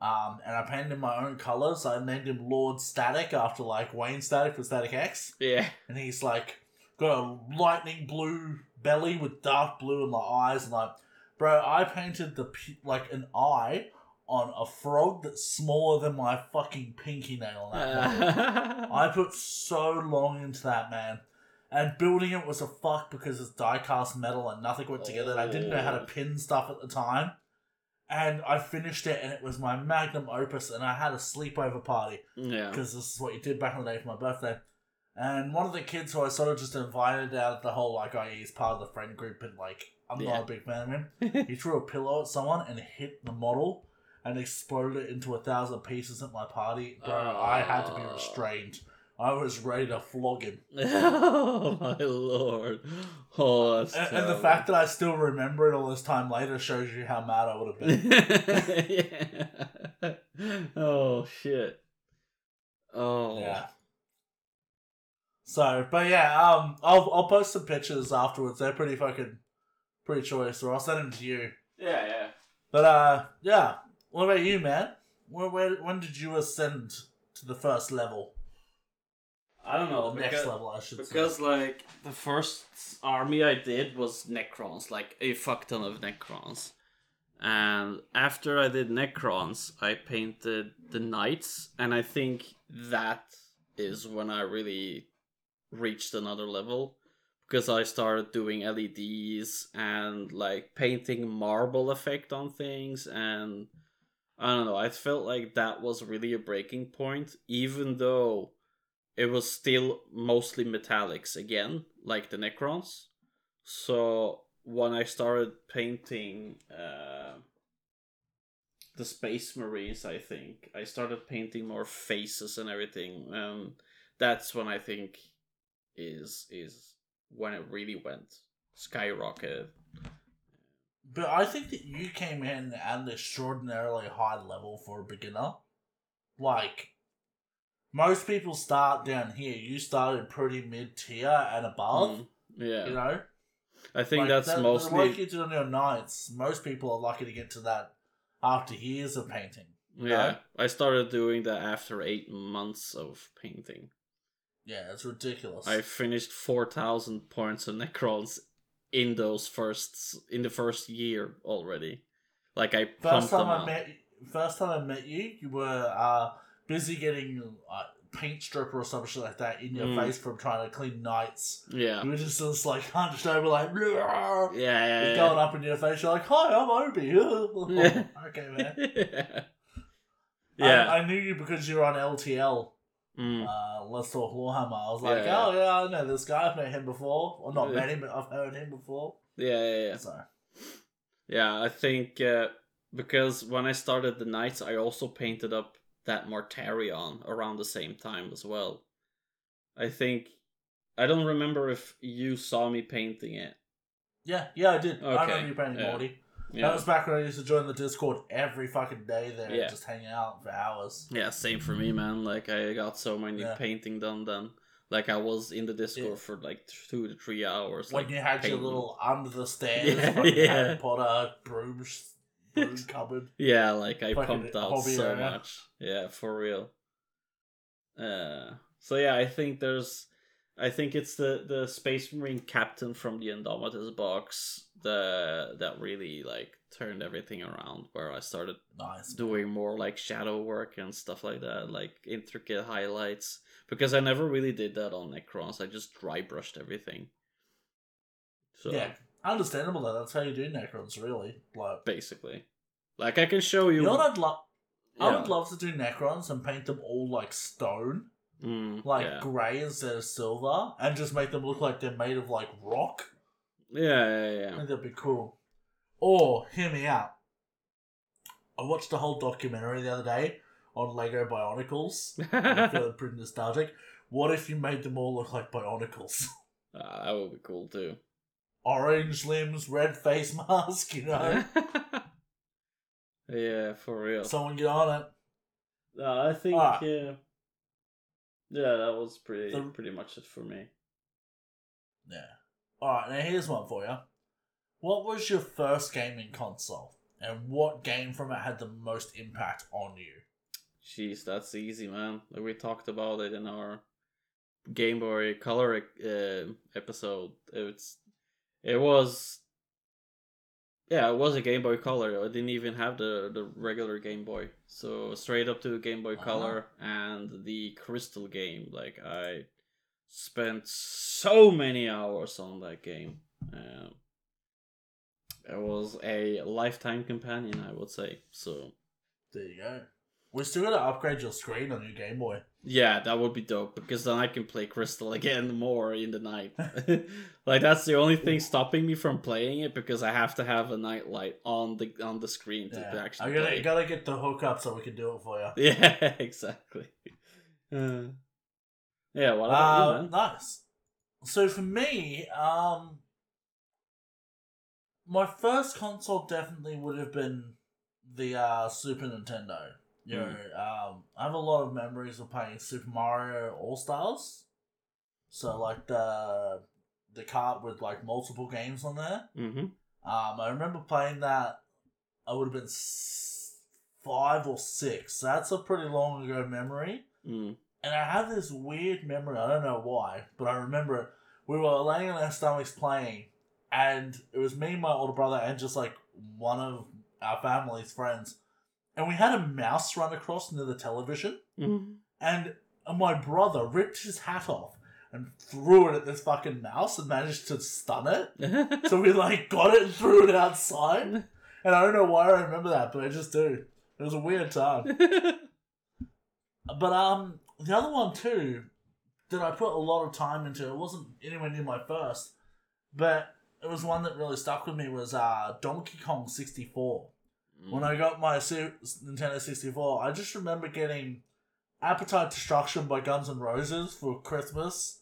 Um, and I painted him my own colors. I named him Lord Static after like Wayne Static for Static X, Yeah. and he's like got a lightning blue belly with dark blue in the eyes, and like, bro, I painted the like an eye on a frog that's smaller than my fucking pinky nail. On that. Uh. I put so long into that man. And building it was a fuck because it's die cast metal and nothing went together. And I didn't know how to Oh. pin stuff at the time. And I finished it and it was my magnum opus and I had a sleepover party yeah. because this is what you did back in the day for my birthday. And one of the kids who I sort of just invited out of the whole like oh he's part of the friend group and like I'm Yeah. not a big fan of him. <laughs> He threw a pillow at someone and hit the model and exploded it into a thousand pieces at my party. Bro, I had to be Oh. restrained. I was ready to flog him. <laughs> oh my lord! Oh, that's And, and the terrible. fact that I still remember it all this time later shows you how mad I would have been. <laughs> yeah. Oh shit. Oh yeah. So, but yeah, um, I'll I'll post some pictures afterwards. They're pretty fucking pretty choice, or I'll send them to you. Yeah, yeah. But uh, yeah. What about you, man? Where, where when did you ascend to the first level? I don't know the next level, I should because say. like the first army I did was Necrons, like a fuck ton of Necrons. And after I did Necrons, I painted the Knights, and I think that is when I really reached another level because I started doing LEDs and like painting marble effect on things and I don't know, I felt like that was really a breaking point even though it was still mostly metallics again, like the Necrons. So when I started painting uh, the Space Marines, I think I started painting more faces and everything. Um, that's when I think is is when it really went skyrocketed. But I think that you came in at an extraordinarily high level for a beginner. Like, most people start down here. You started pretty mid tier and above. Mm, yeah, You know, I think Like, that's that- mostly work you did on your Knights. Most people are lucky to get to that after years of painting. yeah. I started doing that after eight months of painting. Yeah, it's ridiculous. I finished four thousand points of Necrons in those first in the first year already. Like I First pumped time them I out. met, first time I met you, you were uh, busy getting uh, paint stripper or something like that in your Mm. face from trying to clean Knights. Yeah. You were just, just like <laughs> hunched over, like, Yeah, yeah, yeah. going up in your face. You're like, hi, I'm Obi. <laughs> <laughs> Yeah. okay, man. yeah. I, Yeah. I knew you because you were on LTL. Mm. Uh, Let's Talk Warhammer. I was like, Yeah. oh yeah, I know this guy. I've met him before. Or not Yeah. met him, but I've heard him before. yeah, yeah, yeah. So Yeah, I think uh, because when I started the Knights, I also painted up that Mortarion around the same time as well. I think I don't remember if you saw me painting it. yeah, yeah, I did. I remember you painting yeah. Morty. That was back when I used to join the Discord every fucking day there, Yeah. just hanging out for hours. yeah, same for me, man. Like I got so many Yeah. painting done then. Like I was in the Discord Yeah. for like two to three hours. When like, you had your little under the stairs, Yeah, yeah. Harry Potter broom, broom <laughs> cupboard. Yeah, like I pumped out so area. much. Yeah, for real. Uh so yeah, I think there's I think it's the the Space Marine captain from the Indomitus box the that really like turned everything around where I started Nice. doing more like shadow work and stuff like that, like intricate highlights. Because I never really did that on Necrons. I just dry brushed everything. So Yeah, understandable though. That's how you do Necrons, really. Like, basically. Like I can show you, you know what I'd love? I would love to do Necrons and paint them all like stone, Mm, like yeah. grey instead of silver, and just make them look like they're made of like rock. Yeah, yeah, I yeah. think that'd be cool. Or hear me out. I watched a whole documentary the other day on Lego Bionicles. <laughs> I'm feeling pretty nostalgic. What if you made them all look like Bionicles? Ah, <laughs> that would be cool too. Orange limbs, red face <laughs> mask, you know? yeah, for real. Someone get on it. No, I think Alright. yeah, yeah, that was pretty The- pretty much it for me. Yeah. Alright, now here's one for you. What was your first gaming console? And what game from it had the most impact on you? Jeez, that's easy, man. Like we talked about it in our Game Boy Color uh, episode. It's it was yeah, it was a Game Boy Color. I didn't even have the the regular Game Boy, so straight up to Game Boy Wow. Color and the Crystal game. Like I spent so many hours on that game. Um, it was a lifetime companion, I would say. So There you go. We still gotta upgrade your screen on your Game Boy. Yeah, that would be dope because then I can play Crystal <laughs> again more in the night. <laughs> like that's the only thing stopping me from playing it because I have to have a night light on the on the screen to Yeah. actually I gotta, play. gotta get the hook up so we can do it for you. <laughs> Yeah, exactly. Uh, yeah, what about Uh, you, man? nice. So for me, um, my first console definitely would have been the uh, Super Nintendo. You know, um, I have a lot of memories of playing Super Mario All Stars. So like the the cart with like multiple games on there. Mm-hmm. Um, I remember playing that. I would have been s- five or six. That's a pretty long ago memory. Mm. And I have this weird memory, I don't know why, but I remember it. We were laying on our stomachs playing, and it was me, my older brother, and just like one of our family's friends. And we had a mouse run across near the television, Mm. and my brother ripped his hat off and threw it at this fucking mouse and managed to stun it. <laughs> So we like got it and threw it outside. And I don't know why I remember that, but I just do. It was a weird time. <laughs> But um, the other one too that I put a lot of time into. It wasn't anywhere near my first, but it was one that really stuck with me. Was uh Donkey Kong sixty four. When I got my Nintendo sixty four, I just remember getting Appetite Destruction by Guns N' Roses for Christmas,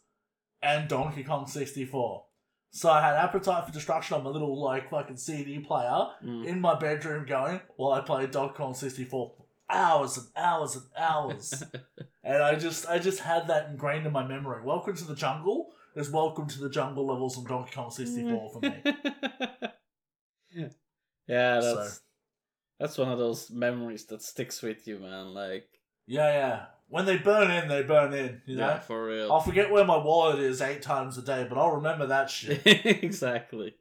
and Donkey Kong sixty four. So I had Appetite for Destruction on my little like fucking CD player Mm. in my bedroom going while I played Donkey Kong 64 hours and hours and hours. <laughs> and I just I just had that ingrained in my memory. Welcome to the jungle is welcome to the jungle levels on Donkey Kong 64 for me. <laughs> yeah, that's So- that's one of those memories that sticks with you, man. Like, Yeah, yeah. When they burn in, they burn in, you know? yeah, for real. I'll forget where my wallet is eight times a day, but I'll remember that <laughs> shit. exactly.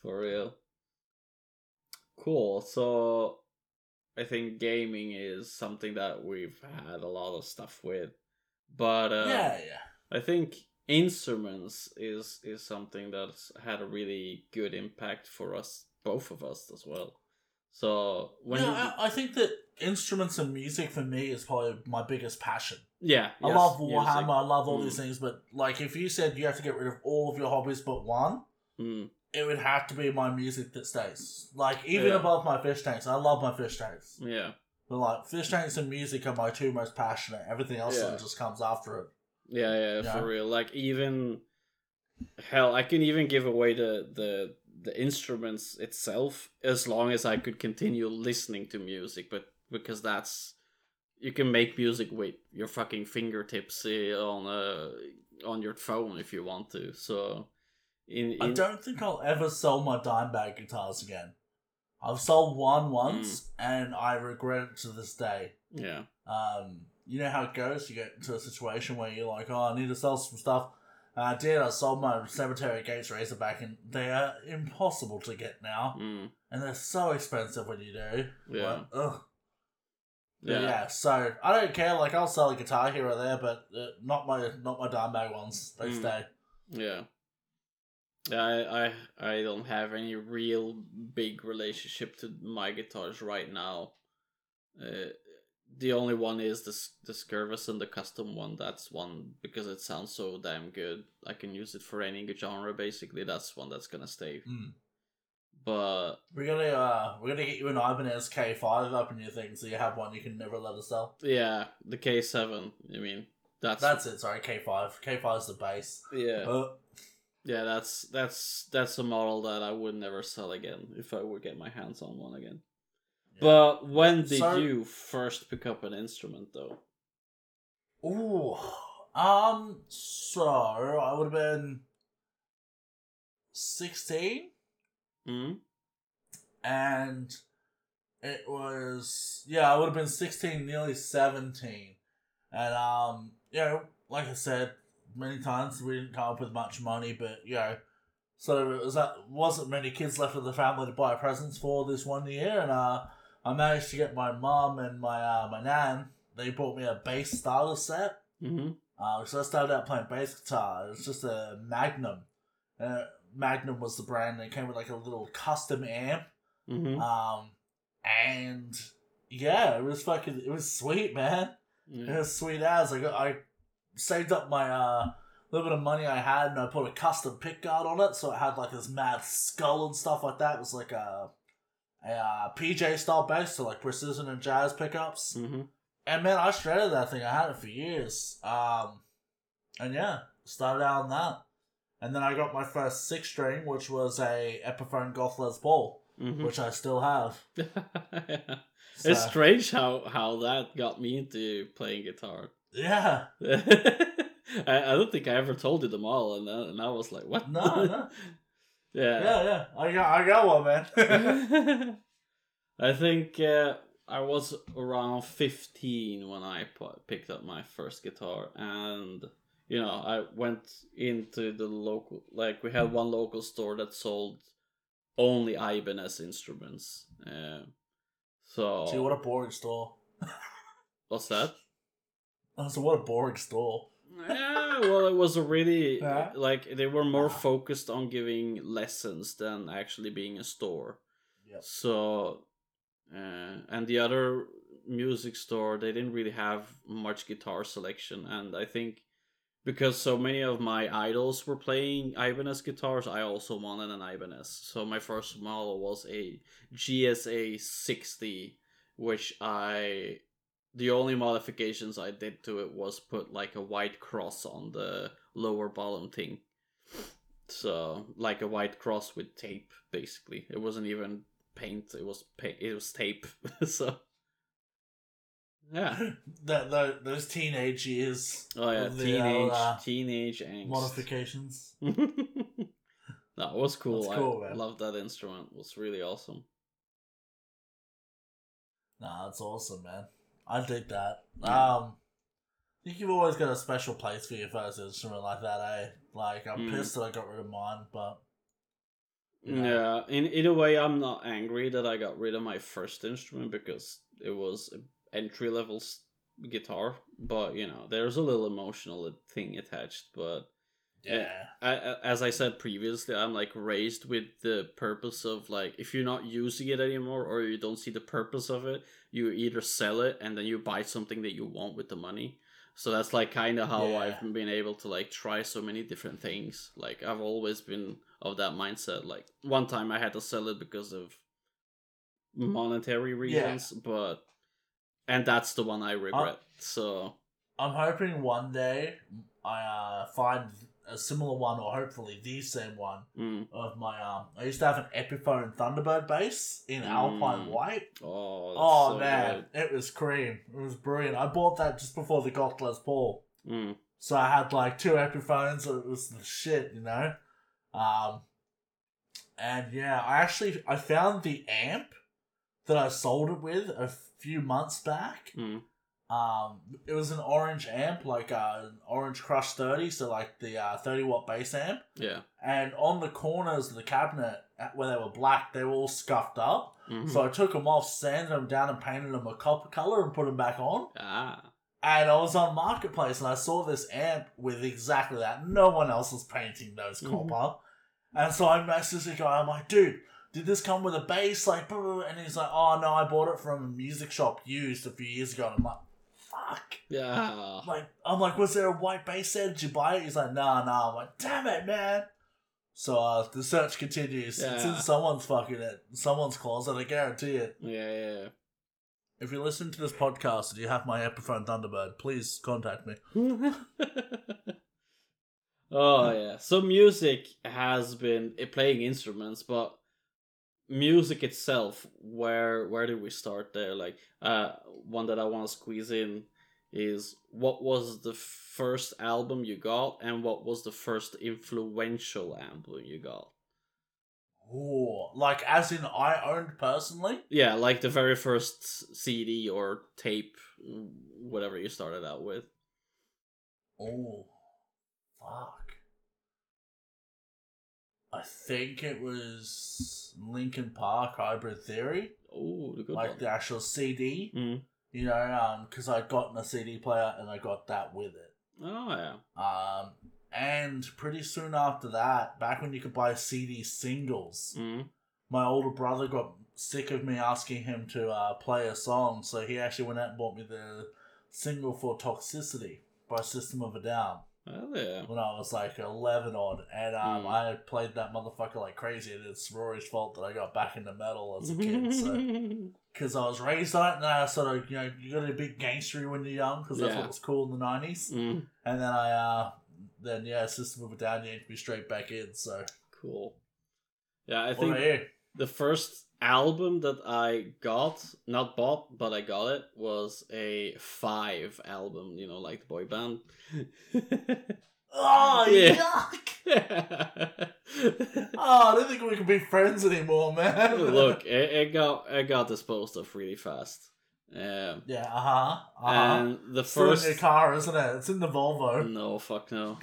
For real. Cool. So I think gaming is something that we've had a lot of stuff with. But uh, yeah, yeah. I think instruments is is something that's had a really good impact for us, both of us as well. So when yeah, you, I, I think that instruments and music for me is probably my biggest passion. yeah, I yes, love. Warhammer, I love all Mm. these things, but like if you said you have to get rid of all of your hobbies but one, Mm, it would have to be my music that stays. Like even Yeah. above my fish tanks, I love my fish tanks. yeah, But like fish tanks and music are my two most passionate. Everything else Yeah. just comes after it. yeah, yeah, Yeah. for real. Like even hell, I can even give away the the the instruments itself as long as I could continue listening to music, but because that's you can make music with your fucking fingertips eh, on uh on your phone if you want to. So in, I don't think I'll ever sell my Dimebag guitars again. I've sold one Mm. once and I regret it to this day. yeah. Um, you know how it goes. You get into a situation where you're like, "Oh, I need to sell some stuff." I did. I sold my Cemetery Gates Razorback, and they are impossible to get now, Mm, and they're so expensive when you do. Yeah. Like, ugh. Yeah. yeah. So I don't care. Like I'll sell a guitar here or there, but uh, not my not my Dimebag ones. They Mm. stay. Yeah. Yeah, I, I I don't have any real big relationship to my guitars right now. Uh, the only one is the S- the Scurvus and the custom one. That's one because it sounds so damn good. I can use it for any genre basically. That's one that's gonna stay. Mm. But We're gonna uh, we're gonna get you an Ibanez K five up in your thing, so you have one you can never let us sell. yeah, the K seven. I mean, that's That's it. Sorry, K five. K five is the base. yeah. Uh, Yeah, that's that's that's a model that I would never sell again if I would get my hands on one again. Yeah. But when did So- you first pick up an instrument though? Ooh. Um, so I would have been 16 Hmm? and it was yeah, I would have been 16 nearly 17. And um, you know, like I said many times we didn't come up with much money, but you know, so it was that wasn't many kids left of the family to buy presents for this one year and uh I managed to get my mom and my uh, my nan. They bought me a bass starter set. Mm-hmm. Uh, so I started out playing bass guitar. It was just a Magnum. Uh, Magnum was the brand, and it came with like a little custom amp. Mm-hmm. Um, and yeah, it was fucking, it was sweet, man. It was sweet as I got, I saved up my uh little bit of money I had, and I put a custom pick guard on it, so it had like this mad skull and stuff like that. It was like a uh, PJ style bass, so like precision and jazz pickups. Mm-hmm. And man, I shredded that thing. I had it for years. Um, and yeah, started out on that. And then I got my first six string, which was a Epiphone Goth Les Paul, Mm-hmm. which I still have. <laughs> So, It's strange how how that got me into playing guitar. yeah, <laughs> I, I don't think I ever told you them all, and I, and I was like, "What?" no, no, <laughs> yeah. yeah, yeah. I got, I got one, man. <laughs> I think uh, I was around 15 when I picked up my first guitar, and you know, I went into the local, like, we had one local store that sold only Ibanez instruments. Uh, so, See, what a boring store. <laughs> what's that? I said, what a boring store. Yeah, well, it was really <laughs> Yeah. like they were more focused on giving lessons than actually being a store. Yep. So, uh, and the other music store, they didn't really have much guitar selection, and I think because so many of my idols were playing Ibanez guitars, I also wanted an Ibanez. So my first model was a GSA 60, which I the only modifications I did to it was put like a white cross on the lower bottom thing. So like a white cross with tape, basically. It wasn't even paint; it was pa- it was tape. <laughs> so yeah. <laughs> that, that those teenage years. Oh yeah, teenage uh, teenage angst. modifications. <laughs> no, it was cool. That's I cool, man. loved that instrument. It was really awesome. Nah, that's awesome, man. I dig that. Yeah. Um, I think you've always got a special place for your first instrument like that, eh? Like, I'm Mm. pissed that I got rid of mine, but. you know. Yeah, in in a way, I'm not angry that I got rid of my first instrument because it was an entry level guitar, but you know, there's a little emotional thing attached. But Yeah. I, I- as I said previously, I'm like raised with the purpose of like if you're not using it anymore or you don't see the purpose of it, you either sell it and then you buy something that you want with the money. So that's like kind of how Yeah. I've been able to like try so many different things. Like I've always been of that mindset. Like one time I had to sell it because of monetary reasons, but and that's the one I regret. so I'm hoping one day I uh, find a similar one, or hopefully the same one mm, of my um. I used to have an Epiphone Thunderbird bass in Alpine Mm. White. oh, Oh so man, it was cream. It was brilliant. I bought that just before the Goth Les Paul. Mm, so I had like two Epiphones. It was the shit, you know. Um, and yeah, I actually I found the amp that I sold it with a few months back. Um, it was an orange amp, like uh, an orange Crush Thirty, so like the uh, thirty watt bass amp. yeah. And on the corners of the cabinet where they were black, they were all scuffed up. mhm. So I took them off, sanded them down, and painted them a copper color, and put them back on. ah. And I was on Marketplace and I saw this amp with exactly that. No one else was painting those Mhm. copper. And so I messaged the guy, I'm like, dude, did this come with a bass? Like, blah, blah, blah. and he's like, oh no, I bought it from a music shop used a few years ago. And I'm like, fuck. Yeah. Like, I'm like, was there a white bass there? Did you buy it? He's like, nah, nah. I'm like, damn it, man. So uh, the search continues. It's in someone's fucking it, someone's closet. I guarantee it. Yeah, yeah. If you listen to this podcast and you have my Epiphone Thunderbird, please contact me. <laughs> oh yeah. So music has been playing instruments, but music itself, where where do we start there? Like, uh, one that I want to squeeze in is what was the first album you got, and what was the first influential album you got? oh like as in I owned personally. Yeah, like the very first CD or tape, whatever you started out with. Oh, fuck. I think it was Linkin Park Hybrid Theory, Oh, the good like one. the actual CD. Mm. You know, um, because I'd gotten a CD player and I got that with it. Oh yeah. Um, and pretty soon after that, back when you could buy CD singles, Mm. my older brother got sick of me asking him to uh, play a song, so he actually went out and bought me the single for Toxicity by System of a Down Oh yeah. when I was like 11 odd. And um, Mm. I played that motherfucker like crazy, and it's Rory's fault that I got back into metal as a kid. so <laughs> Because I was raised on it, and I sort of, you know, you got to be gangstery when you're young, because that's Yeah. what was cool in the 90s. Mm, And then I, uh, then yeah, System of a Down, you need to be straight back in, so. cool. Yeah, I What think about you? The first album that I got, not bought, but I got it, was a Five album. You know, like the boy band. <laughs> Oh, <laughs> Yeah. yuck! <laughs> Oh, I don't think we can be friends anymore, man. Look, it, it got it got disposed of really fast. Um, Yeah, uh huh. Uh huh. and the first in your car, isn't it? It's in the Volvo. No, fuck no.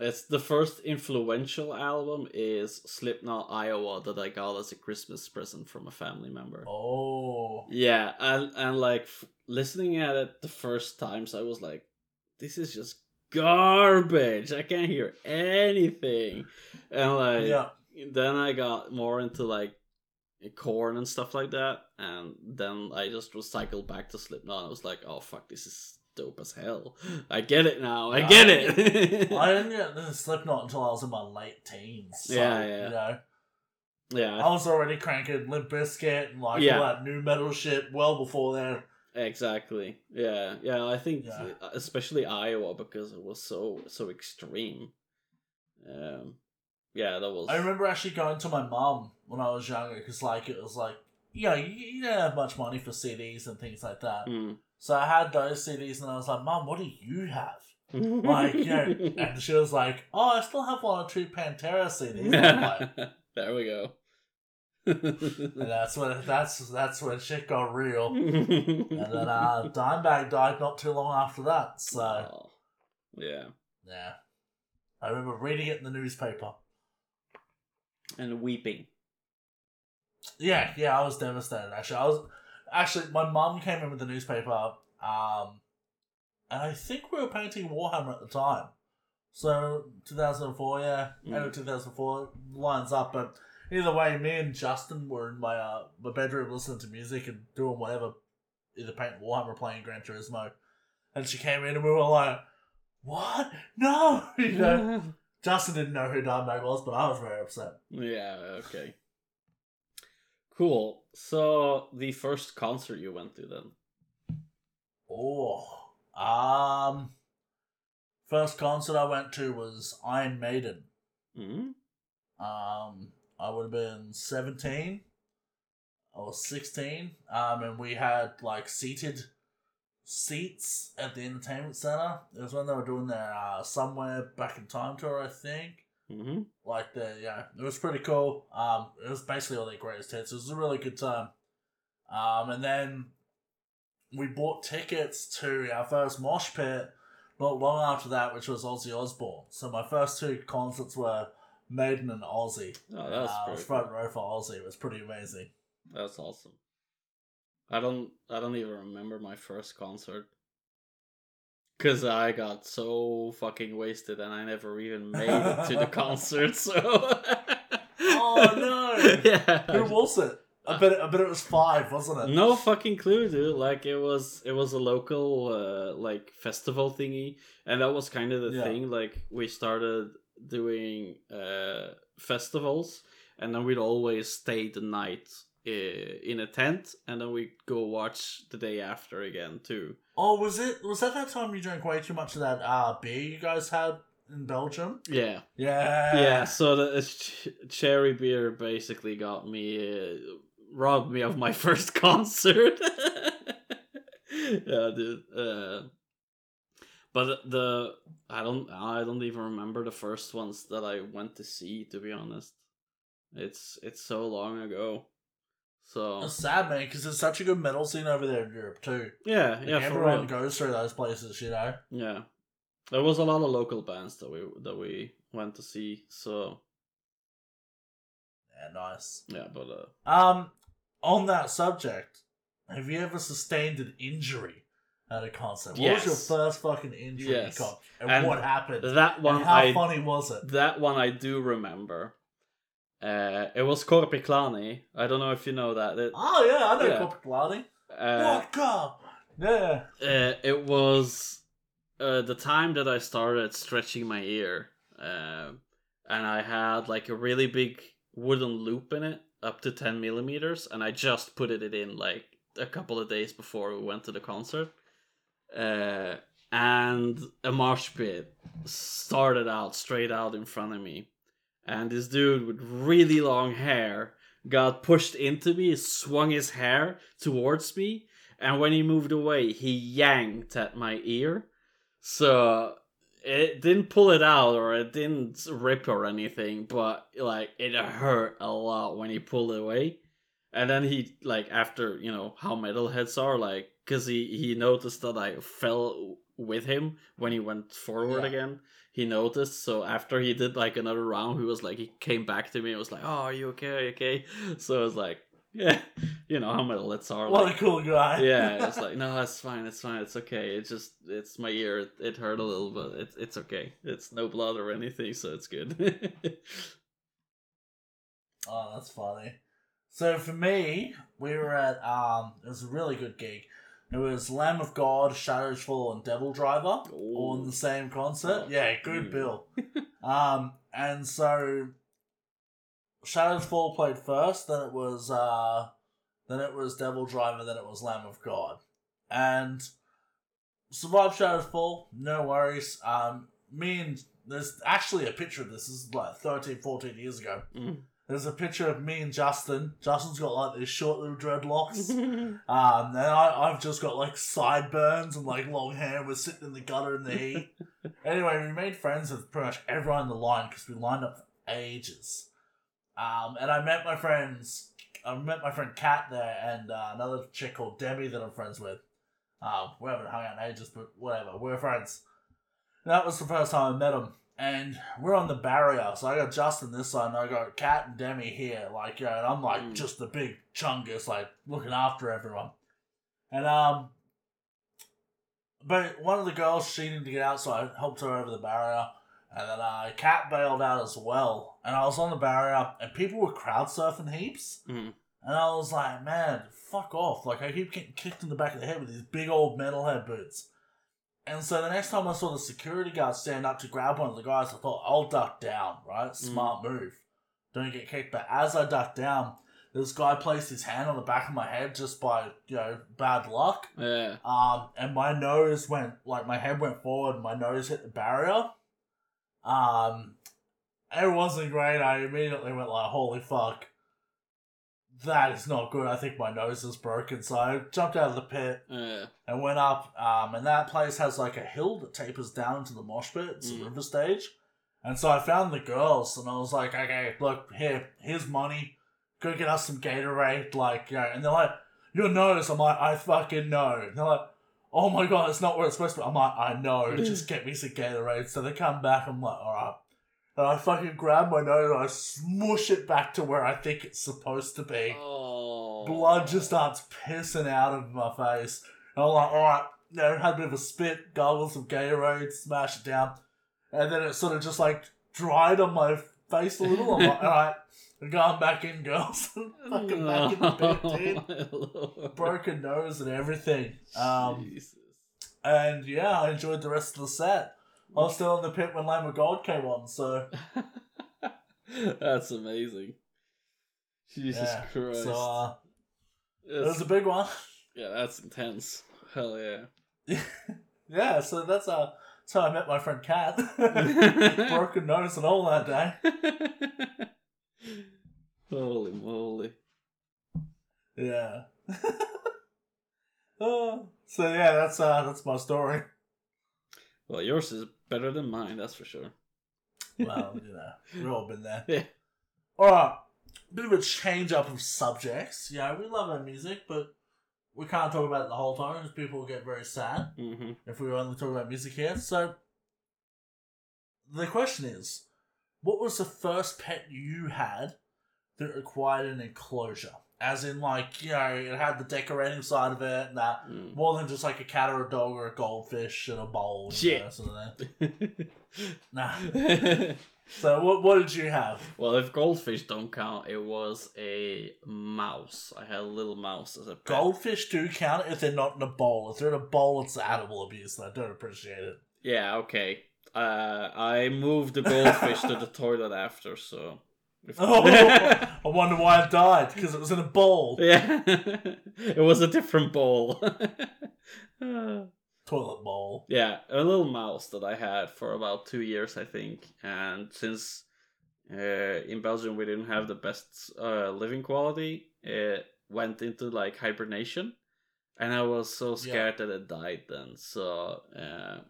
It's the first influential album is Slipknot Iowa that I got as a Christmas present from a family member. Oh. Yeah, and and like f- listening at it the first times, I was like, "This is just garbage. I can't hear anything." And like, Yeah. then I got more into like Korn and stuff like that, and then I just recycled back to Slipknot. I was like, "Oh fuck, this is dope as hell. <laughs> I get it now. I Yeah, get I it." <laughs> I didn't get into Slipknot until I was in my late teens. So, Yeah, yeah. You know, yeah, I was already cranking Limp Bizkit and like Yeah. all that nu metal shit well before then. Exactly. Yeah, yeah. I think Yeah. especially Iowa because it was so so extreme. Um, yeah, that was. I remember actually going to my mum when I was younger because, like, it was like, you know, you, you don't have much money for CDs and things like that. Mm. So I had those CDs and I was like, Mum, what do you have? <laughs> Like, you know, and she was like, Oh, I still have one or two Pantera CDs. Like, <laughs> there we go. and that's when that's that's when shit got real. <laughs> And then uh, Dimebag died not too long after that. So Oh, yeah, yeah, I remember reading it in the newspaper. And weeping. Yeah, yeah, I was devastated. Actually, I was actually my mum came in with the newspaper. Um, and I think we were painting Warhammer at the time. So 2004, yeah, Mm. end of 2004 lines up. But either way, me and Justin were in my uh, my bedroom listening to music and doing whatever, either painting Warhammer, playing Gran Turismo. And she came in and we were like, "What? No!" <laughs> You know, <laughs> Justin didn't know who Dimebag was, but I was very upset. yeah, okay. Cool. So the first concert you went to then? Oh, um, first concert I went to was Iron Maiden. hmm Um, I would have been seventeen or sixteen. Um, and we had like seated seats at the entertainment center. It was when they were doing their uh, somewhere back in time tour, I think. hmm Like the yeah, it was pretty cool. Um, it was basically all their greatest hits. It was a really good time. Um, and then we bought tickets to our first mosh pit not long after that, which was Ozzy Osbourne. So my first two concerts were Maiden and Ozzy. Oh, that's uh, was front cool. row for Ozzy. It was pretty amazing. That's awesome. I don't I don't even remember my first concert. Cause I got so fucking wasted and I never even made it to the <laughs> concert, so Oh, no! <laughs> Yeah. Who was it? I bet, I bet it was five, wasn't it? No fucking clue, dude. Like it was, it was a local uh, like festival thingy, and that was kind of the Yeah. thing. Like we started doing uh, festivals, and then we'd always stay the night in a tent, and then we'd go watch the day after again too. Oh, was it? Was that that time you drank way too much of that uh, beer you guys had in Belgium? Yeah, Yeah. yeah. So the ch- cherry beer basically got me, uh, robbed me of my <laughs> first concert. <laughs> yeah, dude. Uh, but the I don't I don't even remember the first ones that I went to see. To be honest, it's it's so long ago. So It's sad, man, because there's such a good metal scene over there in Europe too. yeah, Like, yeah, for everyone goes through those places, you know. Yeah, there was a lot of local bands that we that we went to see. So Yeah, nice. yeah, but uh, Um, on that subject, have you ever sustained an injury at a concert? What was your first fucking injury Yes. and, And what happened? that one and how I funny was it? that one I do remember. Uh, it was Korpiklaani. I don't know if you know that. It, Oh yeah, I know Yeah. Pilati. uh, Vodka. Yeah. uh, it was uh, the time that I started stretching my ear, uh, and I had like a really big wooden loop in it, up to ten millimeters, and I just put it in like a couple of days before we went to the concert. Uh, and a mosh pit started out straight out in front of me, and this dude with really long hair got pushed into me, swung his hair towards me, and when he moved away, he yanked at my ear. So it didn't pull it out or it didn't rip or anything, but like it hurt a lot when he pulled it away. And then he like after you know how metalheads are like because he he noticed that I fell with him when he went forward Yeah. again. He noticed, so after he did like another round, he was like he came back to me and was like, "Oh, are you okay? Are you okay?" <laughs> So I was like, "Yeah, <laughs> you know how metalheads are." What like, a cool guy. <laughs> yeah, it's like no, it's fine, it's fine, it's okay. It's just it's my ear. It, it hurt a little, but it's it's okay. It's no blood or anything, so it's good. Oh, that's funny. So for me, we were at um, it was a really good gig. It was Lamb of God, Shadows Fall, and Devil Driver all in the same concert. Oh, Yeah, good mm. bill. <laughs> um, and so Shadows Fall played first. Then it was uh, then it was Devil Driver. Then it was Lamb of God, and survived Shadows Fall. No worries. Um, me and there's actually a picture of this. This is like 13, 14 years ago. Mm. There's a picture of me and Justin. Justin's got like these short little dreadlocks. <laughs> Um, and I, I've just got like sideburns and like long hair. We're sitting in the gutter in the heat. <laughs> anyway, we made friends with pretty much everyone in the line because we lined up for ages. Um, and I met my friends. I met my friend Kat there and uh, another chick called Debbie that I'm friends with. Um, we haven't hung out in ages, but whatever. We're friends. And that was the first time I met them. And we're on the barrier, so I got Justin this side, and I got Kat and Demi here, like, you know, and I'm like Mm. just the big chungus, like looking after everyone. And um, but one of the girls she needed to get out, so I helped her over the barrier. And then uh, Kat bailed out as well. And I was on the barrier, and people were crowd surfing heaps. Mhm. And I was like, man, fuck off. Like, I keep getting kicked in the back of the head with these big old metalhead boots. And so the next time I saw the security guard stand up to grab one of the guys, I thought, I'll duck down, right? Smart move. Don't get kicked. But as I ducked down, this guy placed his hand on the back of my head just by, you know, bad luck. Yeah. Um, and my nose went like my head went forward, my nose hit the barrier. Um, it wasn't great. I immediately went like, "Holy fuck, that is not good." I think my nose is broken, so I jumped out of the pit Yeah. and went up. Um, and that place has like a hill that tapers down to the mosh pit. It's Mm. a river stage. And so I found the girls, and I was like, "Okay, look here, here's money. Go get us some Gatorade." Like, you know, and they're like, "Your nose." I'm like, "I fucking know." And they're like, "Oh my god, it's not where it's supposed to be." I'm like, "I know. <clears throat> Just get me some Gatorade." So they come back. I'm like, "All right." And I fucking grab my nose and I smush it back to where I think it's supposed to be Oh. blood just starts pissing out of my face. And I'm like, alright, you know, had a bit of a spit, gargle some Gatorade, smash it down. And then it sort of just like dried on my face a little. I'm like, alright, we're going back in, girls. <laughs> Fucking back in the pit, <laughs> dude. Broken nose and everything. Um, Jesus. and yeah, I enjoyed the rest of the set. I was still in the pit when Lamb of God came on, so <laughs> That's amazing. Jesus yeah. Christ. So uh, it That's- was a big one. yeah, that's intense. Hell yeah. <laughs> yeah, so that's uh, that's how I met my friend Kat. <laughs> Broken nose and all that day. Holy moly. Yeah. oh, so yeah, that's uh, that's my story. Well, yours is better than mine, that's for sure. Well, you know, we've all been there. <laughs> Yeah. All right, bit of a change up of subjects. Yeah, we love our music, but we can't talk about it the whole time because people will get very sad hmm if we only talk about music here. So, the question is, what was the first pet you had that required an enclosure? As in, like, you know, it had the decorating side of it, and that Mm. more than just like a cat or a dog or a goldfish and a bowl. you <laughs> know. Nah. <laughs> So, what what did you have? well, if goldfish don't count, it was a mouse. I had a little mouse as a pet. Goldfish do count if they're not in a bowl. If they're in a bowl, it's animal abuse, and I don't appreciate it. Yeah, okay. Uh, I moved the goldfish to the toilet after, so. <laughs> Oh, <laughs> I wonder why it died because it was in a bowl. yeah, <laughs> it was a different bowl. <sighs> Toilet bowl. yeah, a little mouse that I had for about two years, I think. And since uh, in Belgium we didn't have the best uh, living quality, it went into like hibernation, and I was so scared that it died. Then, so uh,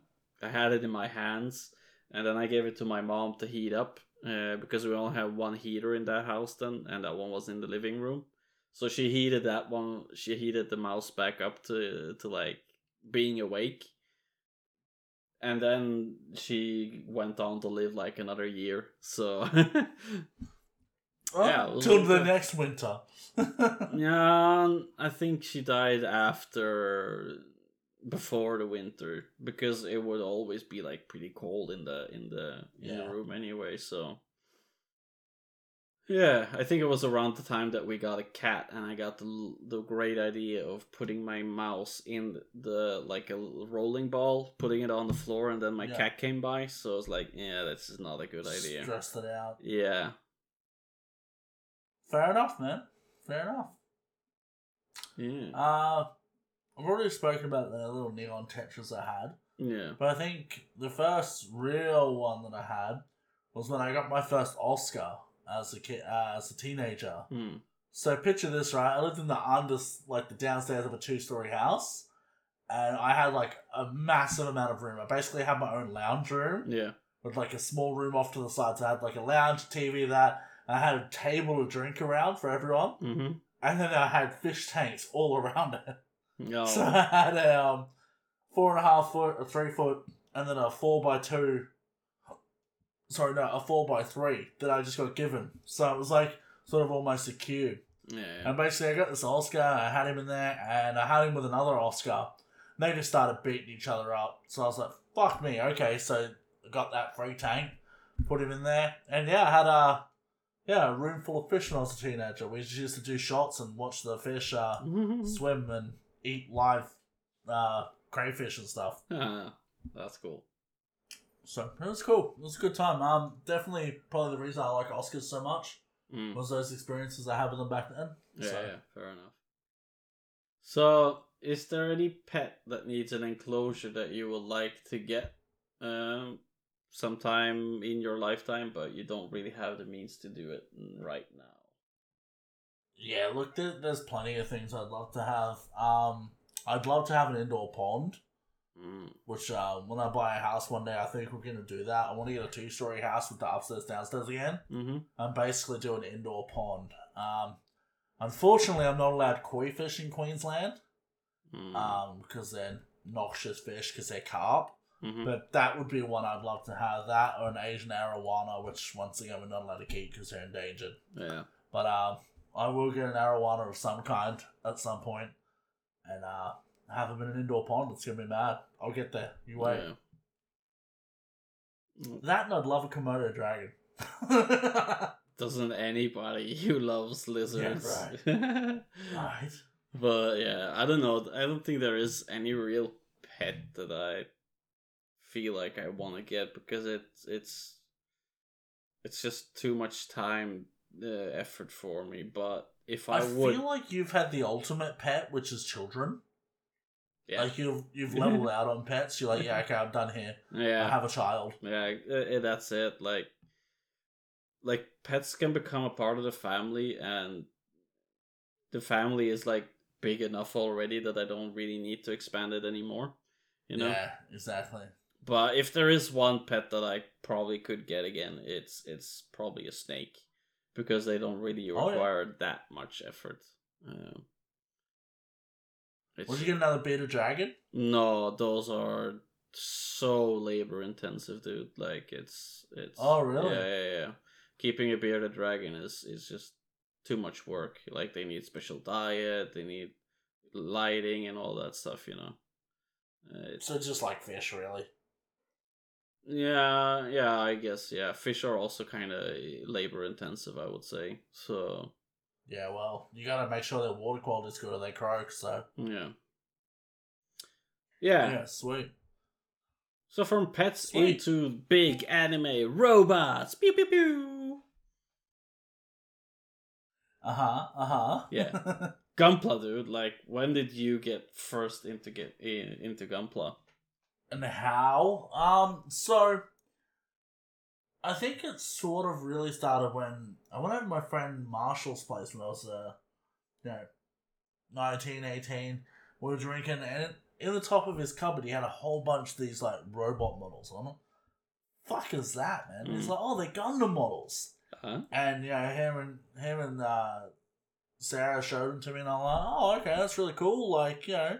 I had it in my hands, and then I gave it to my mom to heat up uh, because we only have one heater in that house then, and that one was in the living room. So she heated that one. She heated the mouse back up to to like being awake. And then she went on to live like another year. So <laughs> Oh, Yeah, till the next winter. <laughs> yeah, I think she died after before the winter because it would always be like pretty cold in the in the in Yeah. the room anyway. So yeah, I think it was around the time that we got a cat, and I got the the great idea of putting my mouse in the like a rolling ball, putting it on the floor, and then my Yeah. cat came by. So I was like, yeah, this is not a good idea. Stressed it out. Yeah, Fair enough, man. Fair enough. yeah, Uh, I've already spoken about the little neon tetras I had, yeah. but I think the first real one that I had was when I got my first Oscar as a kid, uh, as a teenager. Hmm. So picture this, right? I lived in the under, like the downstairs of a two-story house, and I had like a massive amount of room. I basically had my own lounge room Yeah. with like a small room off to the side. So I had like a lounge, TV, that. I had a table to drink around for everyone, Mm-hmm. and then I had fish tanks all <laughs> around it. No. So <laughs> I had a um, four and a half foot, a three foot, and then a four by two. Sorry, no, a four by three that I just got given. So it was like sort of almost a cube. yeah. And basically, I got this Oscar, I had him in there, and I had him with another Oscar. And they just started beating each other up. So I was like, fuck me. Okay, so I got that free tank, put him in there, and yeah, I had a yeah a room full of fish when I was a teenager. We just used to do shots and watch the fish uh, <laughs> swim and eat live uh, crayfish and stuff. <laughs> That's cool. So it was cool. It was a good time. Um, definitely probably the reason I like Oscars so much Mm. was those experiences I had with them back then. Yeah, so, yeah, fair enough. So, is there any pet that needs an enclosure that you would like to get um, sometime in your lifetime, but you don't really have the means to do it right now? Yeah, look, there, there's plenty of things I'd love to have. Um, I'd love to have an indoor pond, Mm. which uh, when I buy a house one day, I think we're gonna do that. I want to get a two-story house with the upstairs, downstairs again, Mm-hmm. and basically do an indoor pond. Um, unfortunately, I'm not allowed koi fish in Queensland, Mm. um, because they're noxious fish because they're carp. hmm But that would be one I'd love to have. That or an Asian arowana, which once again we're not allowed to keep because they're endangered. Yeah. But um, I will get an arowana of some kind at some point, and uh, have them in an indoor pond. It's gonna be mad. I'll get there. You wait. Yeah. Mm. That and I'd love a Komodo dragon. <laughs> Doesn't anybody <laughs> who loves lizards? <laughs> right. But yeah, I don't know. I don't think there is any real pet that I feel like I want to get because it's it's it's just too much time, uh, effort for me. But if I, I, would, feel like you've had the ultimate pet, which is children. yeah, Like you've you've <laughs> leveled out on pets. You're like, yeah, okay, I'm done here. Yeah, I have a child. yeah, uh, uh, that's it. Like, like pets can become a part of the family, and the family is like big enough already that I don't really need to expand it anymore. You know. Yeah, exactly. But if there is one pet that I probably could get again, it's it's probably a snake because they don't really Oh, yeah. require that much effort. Um, Would you get another bearded dragon? no, those are so labor intensive, dude. Like it's it's. Oh, really? Yeah, yeah, yeah. Keeping a bearded dragon is is just too much work. Like they need special diet, they need lighting and all that stuff. You know. Uh, it's So just like fish, really. Yeah, yeah, I guess yeah. Fish are also kind of labor intensive, I would say. So Yeah, well, you gotta make sure their water quality's good or they croak. So yeah, yeah. yeah, sweet. So from pets Sweet. into big anime robots. Pew pew pew. Uh huh. Uh huh. Yeah. <laughs> Gunpla, dude. Like, when did you get first into get in, into Gunpla? And how? Um. So. I think it sort of really started when I went over to my friend Marshall's place when I was, uh, you know, 19, 18. We were drinking, and in the top of his cupboard, he had a whole bunch of these, like, robot models on it. Fuck is that, man? He's Mm. like, oh, they're Gundam models. Huh? And you know, him and him and uh, Sarah showed them to me, and I'm like, oh, okay, that's really cool. Like, you know,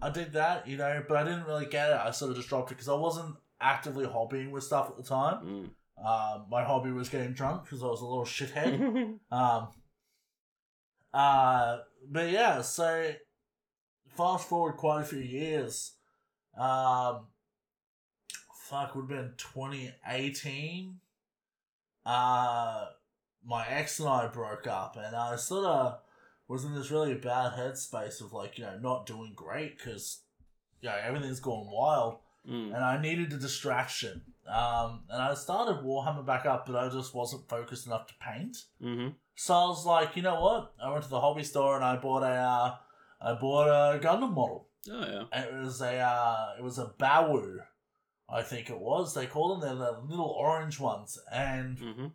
I did that, you know, but I didn't really get it. I sort of just dropped it because I wasn't actively hobbying with stuff at the time. Mm. Um, my hobby was getting drunk because I was a little shithead. <laughs> Um, uh, but yeah, so fast forward quite a few years. Um, fuck, would have been 2018. Uh, my ex and I broke up, and I sort of was in this really bad headspace of like, you know, not doing great because, you know, everything's going wild Mm. and I needed a distraction. Um, and I started Warhammer back up, but I just wasn't focused enough to paint. hmm So I was like, you know what? I went to the hobby store and I bought a, uh, I bought a Gundam model. Oh yeah. And it was a, uh, it was a Bawu, I think it was. They call them. They're the little orange ones. And hmm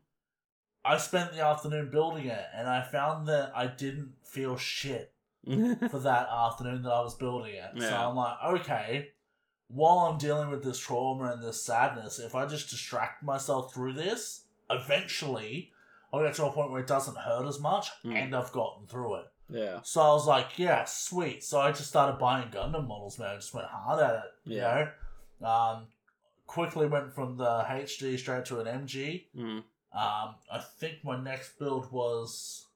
I spent the afternoon building it, and I found that I didn't feel shit <laughs> for that afternoon that I was building it. So I'm like, okay, while I'm dealing with this trauma and this sadness, if I just distract myself through this, eventually I'll get to a point where it doesn't hurt as much, Mm. and I've gotten through it. yeah. So I was like, yeah, sweet. So I just started buying Gundam models, man. I just went hard at it, you Yeah. know? Um, quickly went from the HG straight to an MG. Mm. Um, I think my next build was.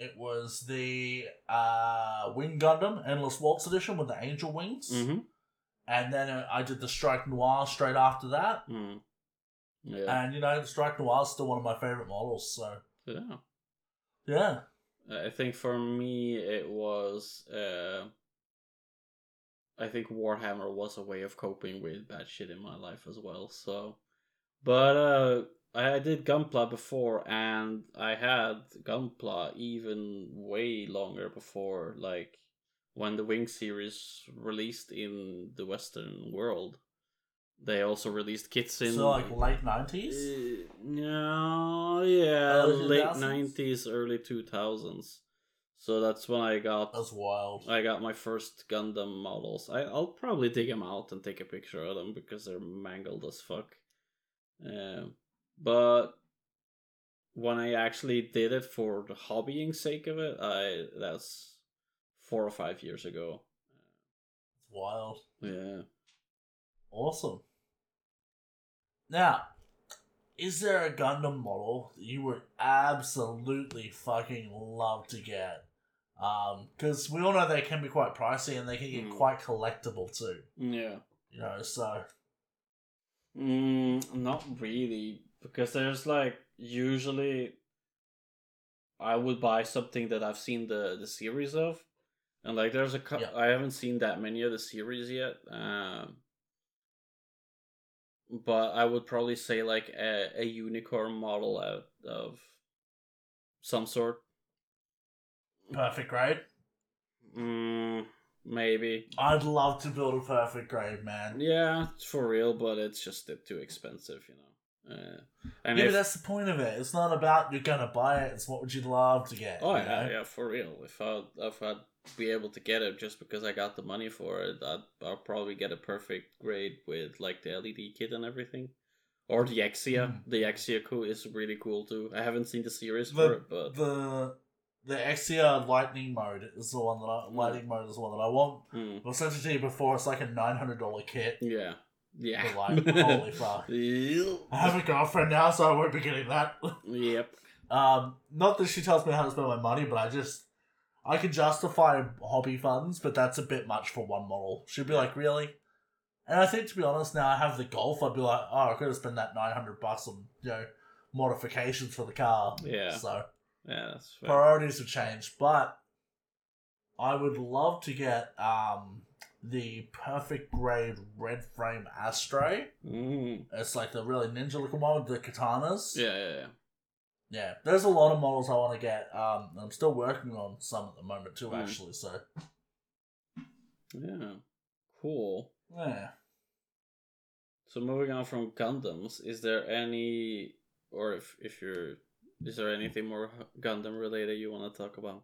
It was the uh, Wing Gundam Endless Waltz edition with the angel wings, Mm-hmm. and then uh, I did the Strike Noir straight after that. Mm. Yeah. And you know, the Strike Noir is still one of my favorite models. So yeah. yeah, I think for me it was uh I think Warhammer was a way of coping with bad shit in my life as well. So but uh I did Gunpla before and I had Gunpla even way longer before like when the Wing series released in the western world. They also released kits in so like late nineties. uh, no, yeah, Early late nineties, early two thousands. So that's when I got That's wild. I got my first Gundam models. I I'll probably dig them out and take a picture of them because they're mangled as fuck. Um, but when I actually did it for the hobbying sake of it, I that's four or five years ago. It's wild. Yeah. Awesome. Now, is there a Gundam model that you would absolutely fucking love to get? Um, because we all know they can be quite pricey and they can get Mm. quite collectible too. Yeah. You know, so Mm, not really, because there's like usually I would buy something that I've seen the the series of, and like there's a Yeah. I haven't seen that many of the series yet. Um, but I would probably say like a, a unicorn model out of some sort. perfect grade. Mm, maybe. I'd love to build a perfect grade, man. Yeah, it's for real, but it's just too expensive, you know. Uh, and yeah, if- but that's the point of it. It's not about you're gonna buy it. It's what would you love to get. Oh yeah, know? yeah, for real. If I if I'd be able to get it just because I got the money for it, I'd I'll probably get a perfect grade with like the LED kit and everything, or the Exia. Mhm. The Exia cool is really cool too. I haven't seen the series The- for it, but The the Exia lightning mode is the one that I, Mm. lightning mode is the one that I want. hmm, I've said to you before. It's like a nine hundred dollar kit. yeah, yeah. But like, <laughs> holy fuck. I have a girlfriend now, so I won't be getting that. yep. Um, not that she tells me how to spend my money, but I just I can justify hobby funds, but that's a bit much for one model. She'd be like, "Really?" And I think, to be honest, now I have the Golf. I'd be like, "Oh, I could have spent that nine hundred bucks on you know modifications for the car." Yeah. So Yeah, that's fair. priorities have changed, but I would love to get um the perfect grade red frame Astray. Mm. It's like the really ninja looking one with the katanas. Yeah, yeah, yeah. Yeah, there's a lot of models I want to get. Um, I'm still working on some at the moment too, Mm. actually. So Yeah. Cool. yeah, So moving on from Gundams, is there any, or if if you're, is there anything more Gundam related you want to talk about?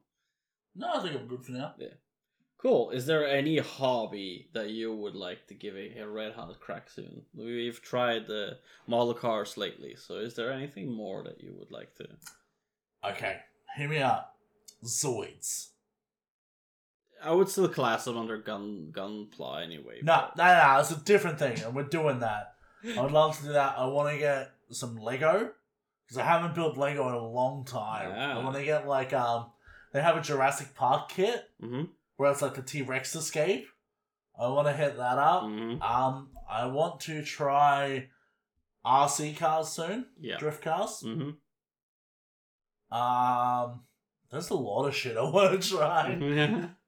no, I think I'm good for now. Cool. Is there any hobby that you would like to give a, a red hot crack soon? We've tried the model cars lately, so is there anything more that you would like to? Okay, hear me out. Zoids. I would still class them under gun gunpla anyway. No, but- no, no, it's a different thing, and we're doing that. I would love to do that. I want to get some Lego because I haven't built Lego in a long time. I Ah. want to get like um, they have a Jurassic Park kit Mhm. Where it's like the T Rex escape. I want to hit that up. Mhm. Um, I want to try RC cars soon. Yeah. Drift cars. Mhm. Um, there's a lot of shit I want to try. <laughs>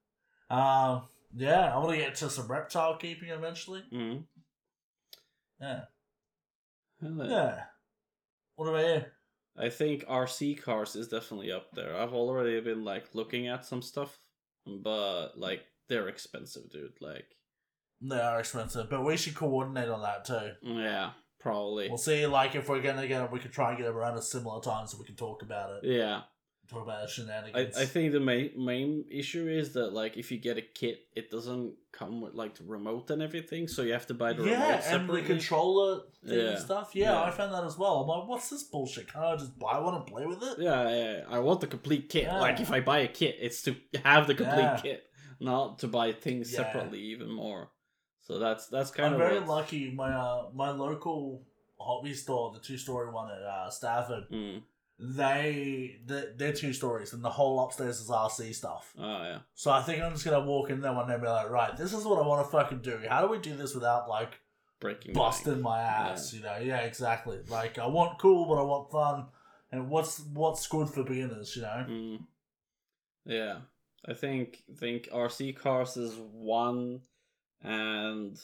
Um, yeah, I want to get to some reptile keeping eventually. Mhm. Yeah, Hello. yeah. What about you? I think RC cars is definitely up there. I've already been like looking at some stuff, but like they're expensive, dude. Like, They are expensive, but we should coordinate on that too. yeah, probably. We'll see, like, if we're gonna get, we could try and get around a similar time so we can talk about it. Yeah, Talk about the I, shenanigans. I think the main main issue is that like if you get a kit, it doesn't come with like the remote and everything, so you have to buy the remote yeah, and the controller thing Yeah. and stuff. Yeah, Yeah. I found that as well. I'm like, what's this bullshit? Can't I just buy one and play with it? Yeah, yeah, I want the complete kit. Yeah. Like if I buy a kit, it's to have the complete Yeah. kit, not to buy things Yeah. separately even more. So that's that's kind of I'm very what- lucky. My uh, my local hobby store, the two story one at uh, Stafford, Mm, they they're, they're two stories, and the whole upstairs is RC stuff. Oh yeah. So I think I'm just gonna walk in there one day and be like, right, this is what I want to fucking do. How do we do this without like Breaking busting my ass? You know? Yeah, exactly. Like I want cool, but I want fun. And what's what's good for beginners? You know. Mm. Yeah, I think think RC cars is one, and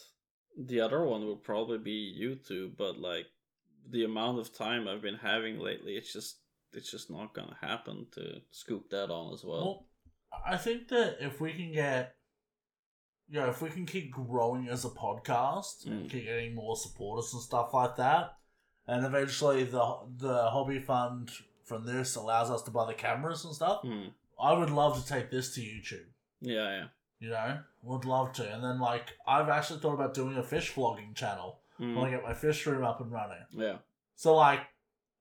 the other one will probably be YouTube. But like the amount of time I've been having lately, it's just it's just not gonna happen to scoop that on as well. Well, I think that if we can get, you know, if we can keep growing as a podcast and Mm. keep getting more supporters and stuff like that, and eventually the the hobby fund from this allows us to buy the cameras and stuff, Mm. I would love to take this to YouTube. Yeah, yeah. You know, would love to. And then like I've actually thought about doing a fish vlogging channel Mm. when I get my fish room up and running. Yeah. So like,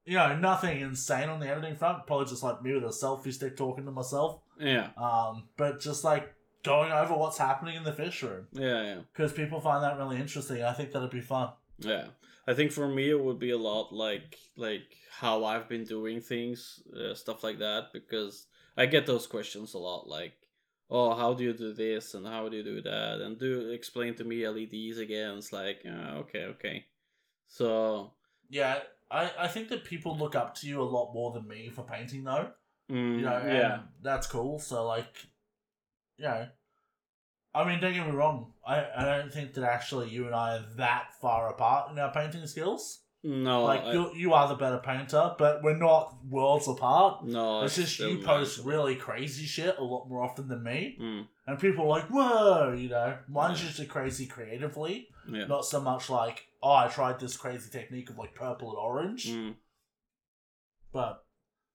you know, nothing insane on the editing front. Probably just like me with a selfie stick talking to myself. Yeah. Um, but just like going over what's happening in the fish room Yeah, yeah. because people find that really interesting. I think that'd be fun. Yeah, I think for me it would be a lot like like how I've been doing things, uh, stuff like that. Because I get those questions a lot, like, "Oh, how do you do this and how do you do that?" And do explain to me LEDs again. It's like, uh, okay, okay. So, Yeah, I, I think that people look up to you a lot more than me for painting though. mm, You know, and yeah, that's cool. So like, you know, I mean, don't get me wrong. I, I don't think that actually you and I are that far apart in our painting skills. No, like I- you, you are the better painter, but we're not worlds apart. no, it's just you post really crazy shit a lot more often than me, Mm, and people are like, "Whoa!" You know, mine's Yeah. just a crazy creatively, yeah. not so much like, "Oh, I tried this crazy technique of like purple and orange." Mm, But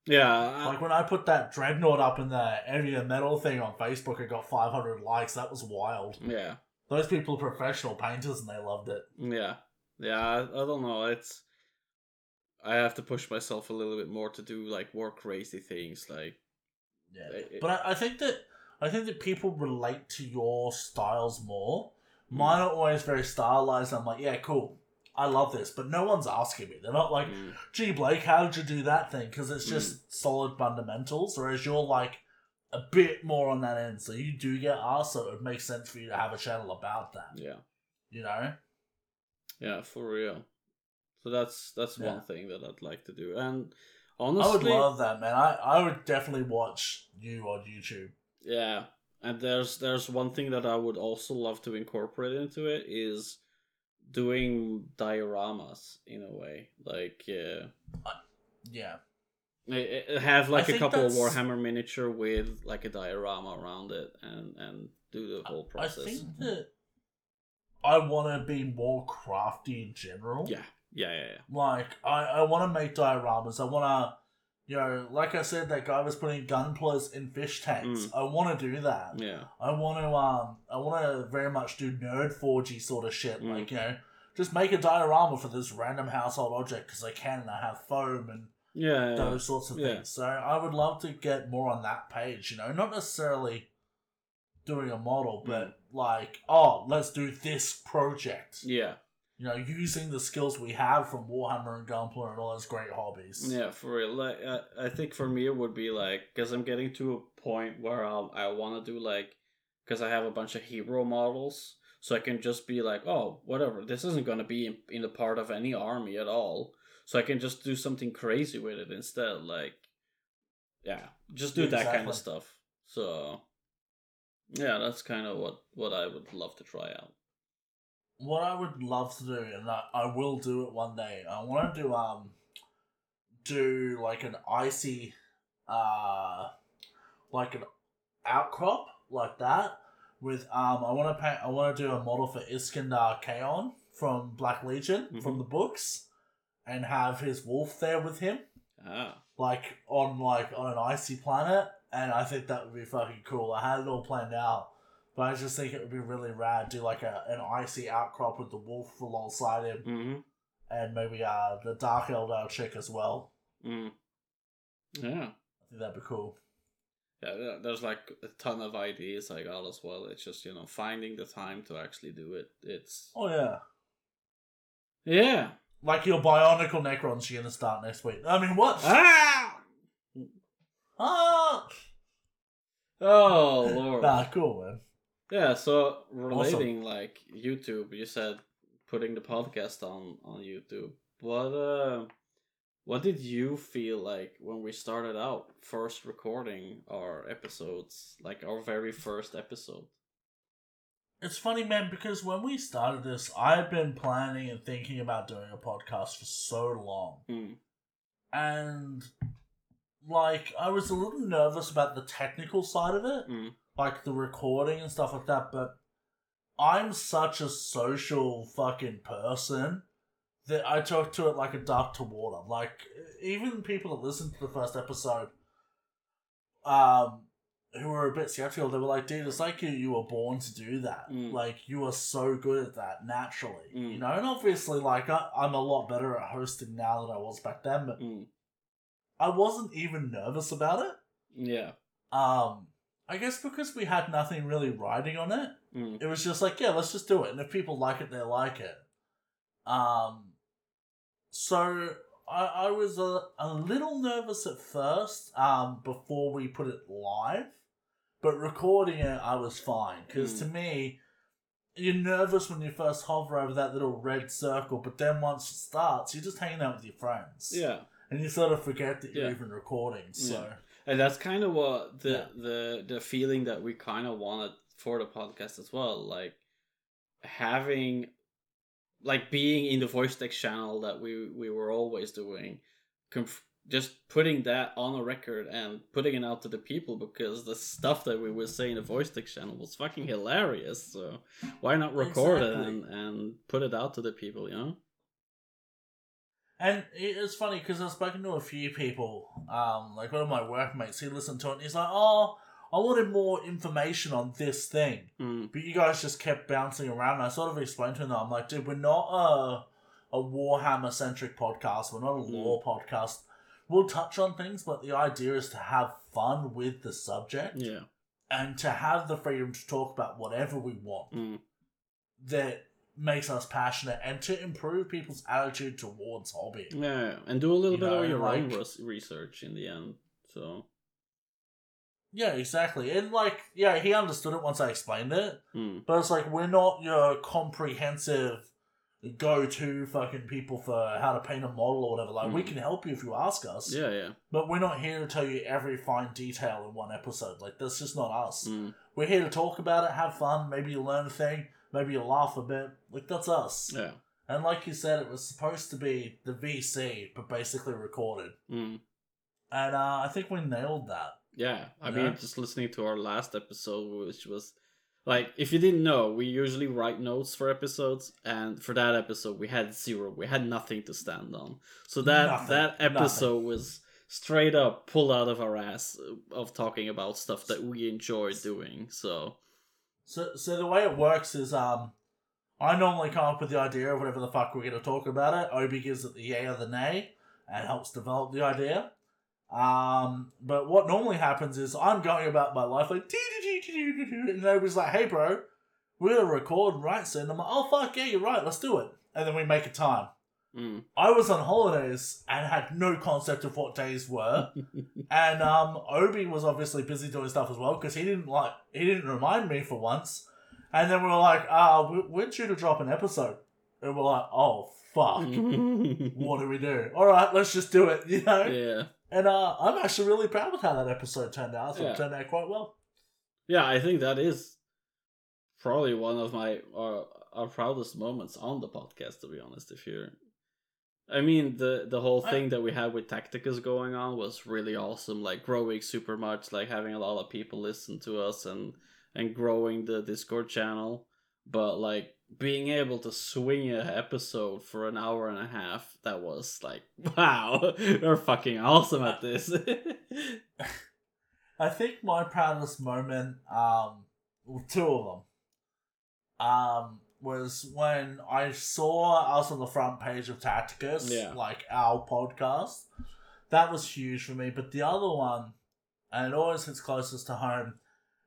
yeah, I- like when I put that dreadnought up in the heavier metal thing on Facebook, it got 500 likes. That was wild. yeah. Those people are professional painters, and they loved it. Yeah, yeah. I, I don't know. It's I have to push myself a little bit more to do like more crazy things. Like, Yeah, It- but I, I think that I think that people relate to your styles more. Hmm. Mine are always very stylized. I'm like, yeah, cool. I love this, but no one's asking me. They're not like, mm, gee, Blake, how did you do that thing? Because it's hmm. just solid fundamentals. Whereas you're like a bit more on that end, so you do get asked. So it makes sense for you to have a channel about that. yeah, You know? Yeah, for real. So that's that's Yeah. one thing that I'd like to do. And honestly, I would love that, man. I, I would definitely watch you on YouTube. yeah. And there's there's one thing that I would also love to incorporate into it is doing dioramas in a way, like. Uh, Yeah. I- I- have like a think couple of Warhammer miniature with like a diorama around it and and do the whole process. I think that I want to be more crafty in general. yeah, yeah, yeah, yeah. Like, I, I want to make dioramas. I want to, you know, like I said, that guy was putting gun gunplas in fish tanks. Mm. I want to do that. Yeah, I want to, um, I want to very much do nerd forgy sort of shit. Mm. Like, you know, just make a diorama for this random household object because I can and I have foam and yeah, yeah. those sorts of Yeah. things. So I would love to get more on that page, you know, not necessarily doing a model, but like, oh, let's do this project. yeah, You know, using the skills we have from Warhammer and Gunpla and all those great hobbies. yeah. For real, like I, I think for me it would be like because I'm getting to a point where I'll, I want to do like because I have a bunch of hero models, so I can just be like, oh, whatever. This isn't gonna be in, in the part of any army at all, so I can just do something crazy with it instead. Like, yeah, just do that kind of stuff. So, yeah, that's kind of what what I would love to try out. What I would love to do, and I, I will do it one day, I want to do, um, do like an icy, uh, like an outcrop like that with um I want to paint I want to do a model for Iskandar Khayon from Black Legion Mhm. from the books and have his wolf there with him Ah, like on like on an icy planet and I think that would be fucking cool. I had it all planned out. But I just think it would be really rad do like a an icy outcrop with the wolf alongside him mm-hmm. and maybe uh the Dark Eldar chick as well. Mm. Yeah. I think that'd be cool. Yeah, there- there's like a ton of ideas I got as well. It's just, you know, finding the time to actually do it. It's Oh yeah. Yeah. Like your Bionicle Necrons, you're gonna start next week. I mean, what? Ah! Ah! Oh lord. Nah, cool, man. Yeah, so relating like YouTube, you said putting the podcast on on YouTube. What uh what did you feel like when we started out first recording our episodes, like our very first episode? It's funny, man, because when we started this, I've been planning and thinking about doing a podcast for so long. Mm. And, like, I was a little nervous about the technical side of it, Mm. like the recording and stuff like that, but I'm such a social fucking person that I talk to it like a duck to water. Like, even people that listened to the first episode, um, who were a bit skeptical, they were like, dude, it's like you, you were born to do that. Mm. Like, you are so good at that naturally. Mm. You know, and obviously, like, I, I'm a lot better at hosting now than I was back then, but Mm. I wasn't even nervous about it. Yeah. Um, I guess because we had nothing really riding on it, Mm. it was just like, yeah, let's just do it. And if people like it, they like it. Um, so I, I was a, a little nervous at first, um, before we put it live, but recording it, I was fine. Because Mm. to me, you're nervous when you first hover over that little red circle, but then once it starts, you're just hanging out with your friends. Yeah. And you sort of forget that you're Yeah. even recording. So, Yeah. And that's kind of what the Yeah. the the feeling that we kind of wanted for the podcast as well, like having like being in the voice text channel that we we were always doing, conf- just putting that on a record and putting it out to the people because the stuff that we were saying the voice text channel was fucking hilarious. So why not record it and and put it out to the people? You know? And it's funny because I've spoken to a few people, um, like one of my workmates, he listened to it and he's like, oh, I wanted more information on this thing. Mm, But you guys just kept bouncing around. And I sort of explained to them, I'm like, dude, we're not a, a Warhammer centric podcast. We're not a lore podcast. We'll touch on things, but the idea is to have fun with the subject yeah. and to have the freedom to talk about whatever we want Mm, that makes us passionate and to improve people's attitude towards hobby. yeah. And do a little You bit know, of your own like- res- research in the end. So. Yeah, exactly. And like, yeah, he understood it once I explained it. Mm. But it's like we're not your comprehensive go-to fucking people for how to paint a model or whatever. Like we Mhm. can help you if you ask us. Yeah, yeah. But we're not here to tell you every fine detail in one episode. Like that's just not us. Mm. We're here to talk about it, have fun, maybe you learn a thing, maybe you laugh a bit. Like that's us. Yeah. And like you said, it was supposed to be the VC, but basically recorded. Mm. And uh, I think we nailed that. Yeah. I mean, just listening to our last episode, which was like, if you didn't know, we usually write notes for episodes, and for that episode, we had zero. We had nothing to stand on. So that Nothing. that episode was straight up pulled out of our ass of talking about stuff that we enjoy doing. So So, so the way it works is, um, I normally come up with the idea of whatever the fuck we're going to talk about it. Obi gives it the yay or the nay and helps develop the idea. Um, but what normally happens is I'm going about my life like, and Obi's like, hey, bro, we're going to record right soon. I'm like, oh, fuck, yeah, you're right, let's do it. And then we make a time. Mm. I was on holidays and had no concept of what days were. <laughs> And um, Obi was obviously busy doing stuff as well because he didn't like he didn't remind me for once. And then we were like, "Ah, we- we're due to drop an episode," and we're like, "Oh fuck, <laughs> what do we do? All right, let's just do it," <laughs> you know. yeah. And uh, I'm actually really proud with how that episode turned out. I thought Yeah. it turned out quite well. Yeah, I think that is probably one of my our, our proudest moments on the podcast. To be honest, if you're, I mean the the whole I- thing that we had with Tacticus going on was really awesome. Like growing super much, like having a lot of people listen to us and and growing the Discord channel. But like being able to swing a episode for an hour and a half, that was like <laughs> wow, we're fucking awesome at this. <laughs> I think my proudest moment, um, two of them, um, was when I saw us on the front page of Tacticus, Yeah. like our podcast. That was huge for me. But the other one, and it always hits closest to home,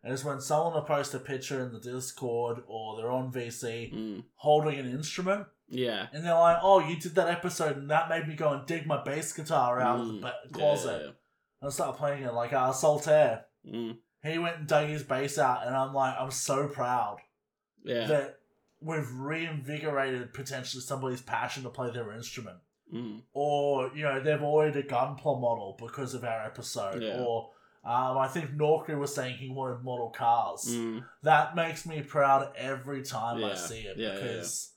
is when someone will post a picture in the Discord or they're on VC Mm, holding an instrument Yeah. And they're like, "Oh, you did that episode, and that made me go and dig my bass guitar out of the Mm, ba- yeah, closet." yeah, And start playing it like uh, Solitaire. Mm, He went and dug his bass out, and I'm like, I'm so proud yeah. that we've reinvigorated potentially somebody's passion to play their instrument. Mm, Or, you know, they've ordered a Gunpla model because of our episode. Yeah. Or, um, I think Norkri was saying he wanted model cars. mm, That makes me proud every time I see it Yeah, yeah, because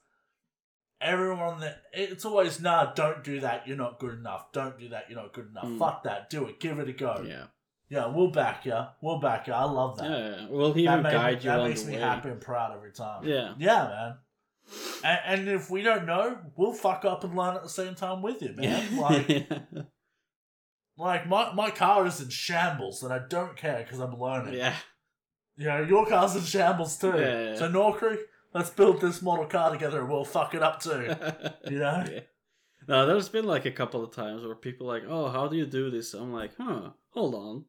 everyone that it's always nah, don't do that. You're not good enough. Don't do that. You're not good enough. Mm. Fuck that. Do it. Give it a go. yeah. Yeah, we'll back you. We'll back you. I love that. Yeah, yeah. We'll that even made guide me, you that on makes the me way. happy and proud every time. Yeah. Yeah, man. And, and if we don't know, we'll fuck up and learn at the same time with you, man. <laughs> Like, like my, my car is in shambles, and I don't care because I'm learning. yeah. You know, your car's in shambles too. Yeah, yeah, yeah. So Norkri, let's build this model car together and we'll fuck it up too. <laughs> You know? Yeah. No, there's been like a couple of times where people are like, "Oh, how do you do this?" I'm like, "Huh, hold on."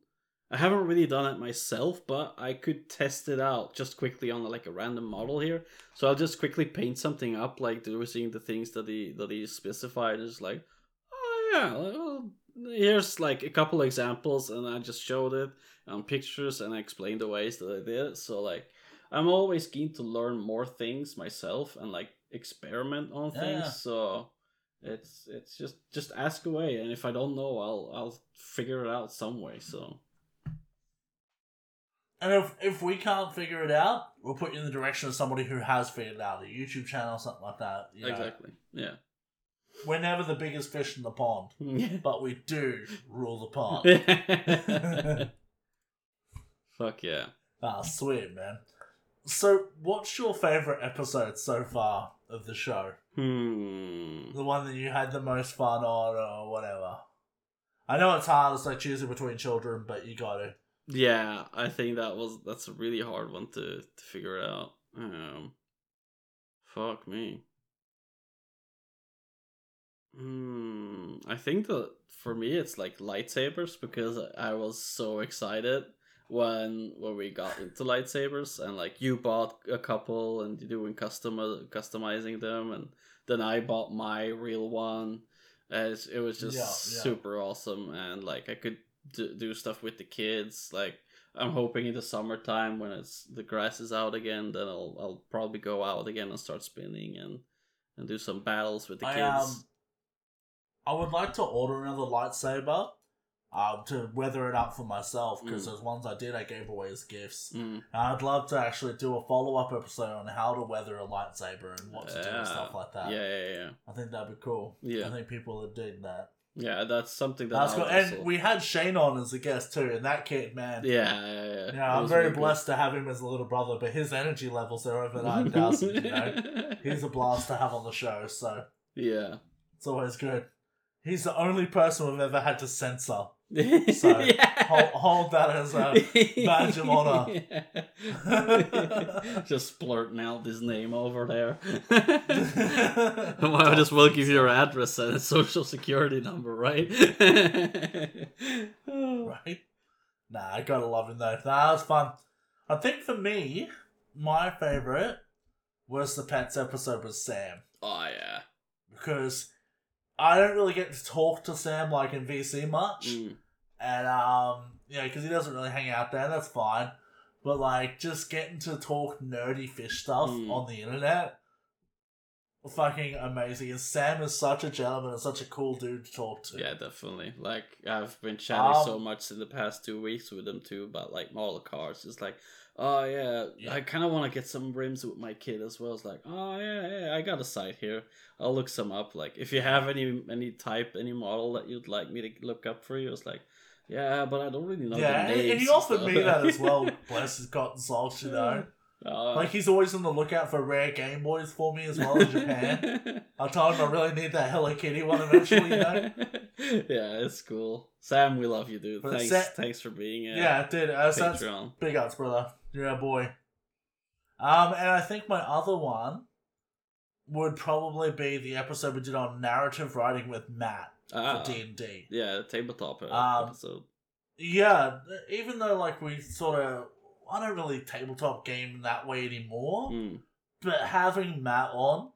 I haven't really done it myself, but I could test it out just quickly on like a random model here. So I'll just quickly paint something up, like using the things that he that he specified. It's like, oh yeah, well, here's like a couple examples, and I just showed it on pictures and I explained the ways that I did it. So like, I'm always keen to learn more things myself and like experiment on Yeah. things. So it's it's just just ask away, and if I don't know, I'll I'll figure it out some way. So And if if we can't figure it out, we'll put you in the direction of somebody who has figured it out, a YouTube channel, or something like that. You know? exactly, yeah. We're never the biggest fish in the pond, <laughs> but we do rule the pond. <laughs> <laughs> Fuck yeah. ah, sweet man. So, what's your favorite episode so far of the show? Hmm. The one that you had the most fun on, or whatever. I know it's hard. It's like choosing between children, but you got to. Yeah, I think that was that's a really hard one to to figure out. Um, fuck me. Hmm. I think that for me it's like lightsabers because I was so excited when when we got into lightsabers and like you bought a couple and you're doing custom customizing them and then I bought my real one. As it was just Yeah, yeah. super awesome and like I could do, do stuff with the kids. Like I'm hoping in the summertime when it's the grass is out again, then I'll I'll probably go out again and start spinning and and do some battles with the I, kids. um, I would like to order another lightsaber um, to weather it up for myself because Mm. those ones I did I gave away as gifts. Mm, And I'd love to actually do a follow up episode on how to weather a lightsaber and what to do and stuff like that. yeah, yeah, yeah, I think that'd be cool. Yeah. I think people would dig that. Yeah. That's something that That's I cool. And we had Shane on as a guest too, and that kid, man. yeah, yeah, yeah. Yeah, I'm very really good. blessed to have him as a little brother, but his energy levels are over 9,000, you know? <laughs> He's a blast to have on the show, so yeah. it's always good. He's the only person we've ever had to censor. <laughs> so Hold, hold that as a badge of honor. <laughs> just blurting out his name over there. <laughs> Might just well give you your address and a social security number, right? <laughs> right? Nah, I gotta love him though. That was fun. I think for me, my favorite was the pets episode with Sam oh yeah. because I don't really get to talk to Sam like in VC much, Mm. And um, you know, because he doesn't really hang out there. That's fine, but like just getting to talk nerdy fish stuff Mm. on the internet. Fucking amazing. And Sam is such a gentleman and such a cool dude to talk to. Yeah, definitely. Like I've been chatting so Um, much in the past two weeks with him too about like model cars. It's like, oh yeah, Yeah. I kind of want to get some rims with my kid as well. It's like, oh yeah, yeah, I got a site here. I'll look some up. Like if you have any any type, any model that you'd like me to look up for you, it's like, yeah, but I don't really know. yeah, names and he offered stuff." me that as well. <laughs> Bless his cotton socks, you know. Uh, Like he's always on the lookout for rare Game Boys for me as well in Japan. <laughs> I told him I really need that Hello Kitty one eventually, you know. <laughs> yeah, it's cool. Sam, we love you, dude. But Thanks, Sa- thanks for being a Yeah, dude. Uh, that's Patreon. big ups, brother. You're a boy. Um, and I think my other one would probably be the episode we did on narrative writing with Matt Ah, for D and D. yeah, tabletop uh, Um, episode. Yeah, even though like we sort of, I don't really tabletop game that way anymore. Mm. but having Matt on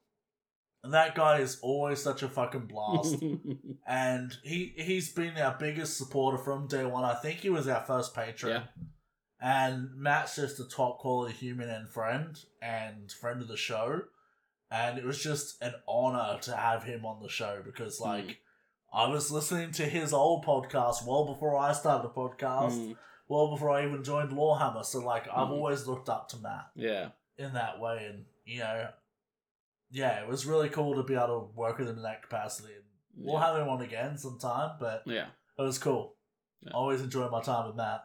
that guy is always such a fucking blast. <laughs> and he he's been our biggest supporter from day one. I think he was our first patron. Yeah. And Matt's just a top quality human and friend and friend of the show. And it was just an honor to have him on the show because like Mm. I was listening to his old podcast well before I started the podcast, Mm, well before I even joined Lawhammer. So like I've Mm. always looked up to Matt yeah. in that way and you know yeah, it was really cool to be able to work with him in that capacity. And we'll Yeah. have him on again sometime, but Yeah. it was cool. Yeah. Always enjoy my time with Matt.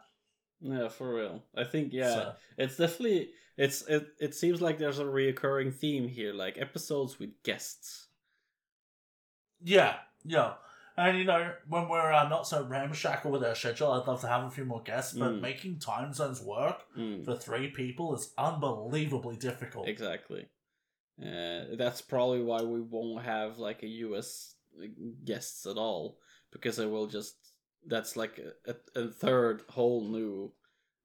Yeah, for real. I think yeah, So, it's definitely it's it. It seems like there's a reoccurring theme here, like episodes with guests. yeah, yeah. And you know, when we're uh, not so ramshackle with our schedule, I'd love to have a few more guests, but Mm. making time zones work Mm, for three people is unbelievably difficult. exactly. Uh, that's probably why we won't have like a U.S. guests at all because it will just that's like a, a, third whole new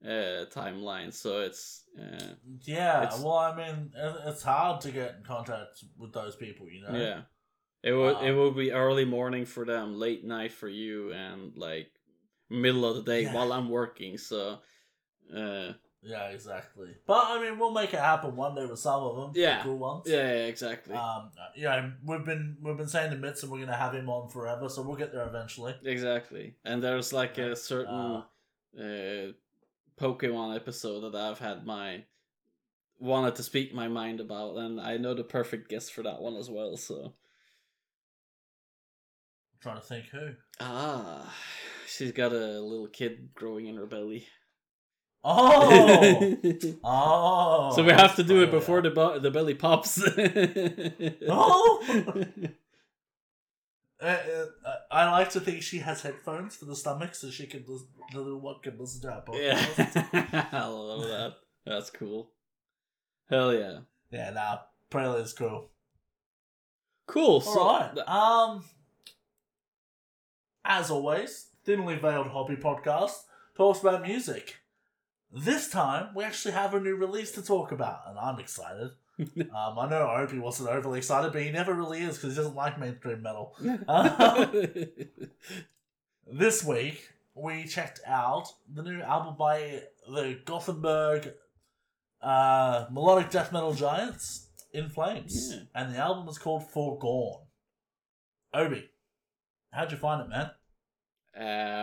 uh timeline. So it's uh, Yeah, It's- well, I mean, it's hard to get in contact with those people, you know? Yeah. It would it Um, will be early morning for them, late night for you, and like middle of the day Yeah. while I'm working. So, uh, Yeah, exactly. But I mean, we'll make it happen one day with some of them. the Yeah. cool ones. yeah, yeah, exactly, Um, yeah, we've been we've been saying to Mitz and we're gonna have him on forever, so we'll get there eventually. exactly. And there's like a certain Uh, uh, Pokemon episode that I've had my wanted to speak my mind about, and I know the perfect guest for that one as well. So, I'm trying to think who. ah, she's got a little kid growing in her belly. Oh, <laughs> oh. so we have to do it Oh, before the bu- the belly pops. <laughs> Oh! Uh, uh, I like to think she has headphones for the stomach, so she can listen, the little one can listen to our <laughs> podcast. yeah, I love that. That's cool. Hell yeah. yeah, nah, Pralio's cool. Cool. So All right. Um, as always, thinly veiled hobby podcast talks about music. This time, we actually have a new release to talk about, and I'm excited. <laughs> um, I know Obi wasn't overly excited, but he never really is because he doesn't like mainstream metal. <laughs> Um, this week, we checked out the new album by the Gothenburg uh, melodic death metal giants, In Flames, Yeah. and the album is called Foregone. Obi, how'd you find it, man?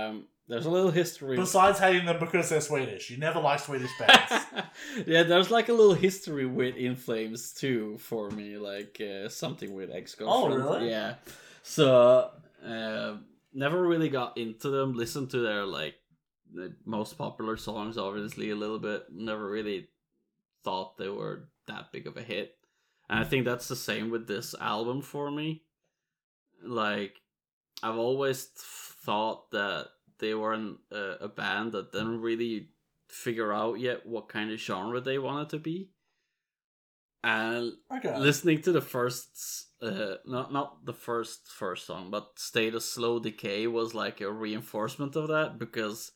um, there's a little history. Besides hating them because they're Swedish, you never like Swedish bands. <laughs> yeah, there's like a little history with In Flames too for me, like uh, something with ex Oh, really? Yeah. So uh, never really got into them. Listened to their like the most popular songs, obviously a little bit. Never really thought they were that big of a hit, and I think that's the same with this album for me. Like, I've always thought that they were an, uh, a band that didn't really figure out yet what kind of genre they wanted to be. And okay. listening to the first, uh, not not the first first song, but "State of Slow Decay" was like a reinforcement of that because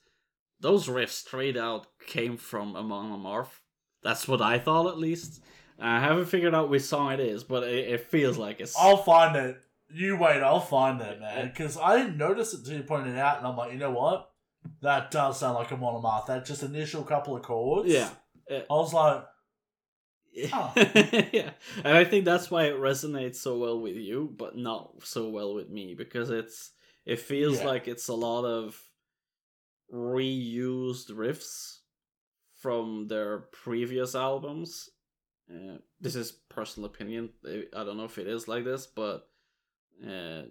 those riffs straight out came from Amon Amarth. That's what I thought, at least. I haven't figured out which song it is, but it, it feels like it's. I'll find it. You wait, I'll find that, man. Because I didn't notice it until you pointed it out, and I'm like, you know what? That does sound like Amon Amarth. That just initial couple of chords. yeah. I was like, Oh. <laughs> yeah, and I think that's why it resonates so well with you, but not so well with me because it's it feels Yeah. like it's a lot of reused riffs from their previous albums. Uh, this is personal opinion. I don't know if it is like this, but uh,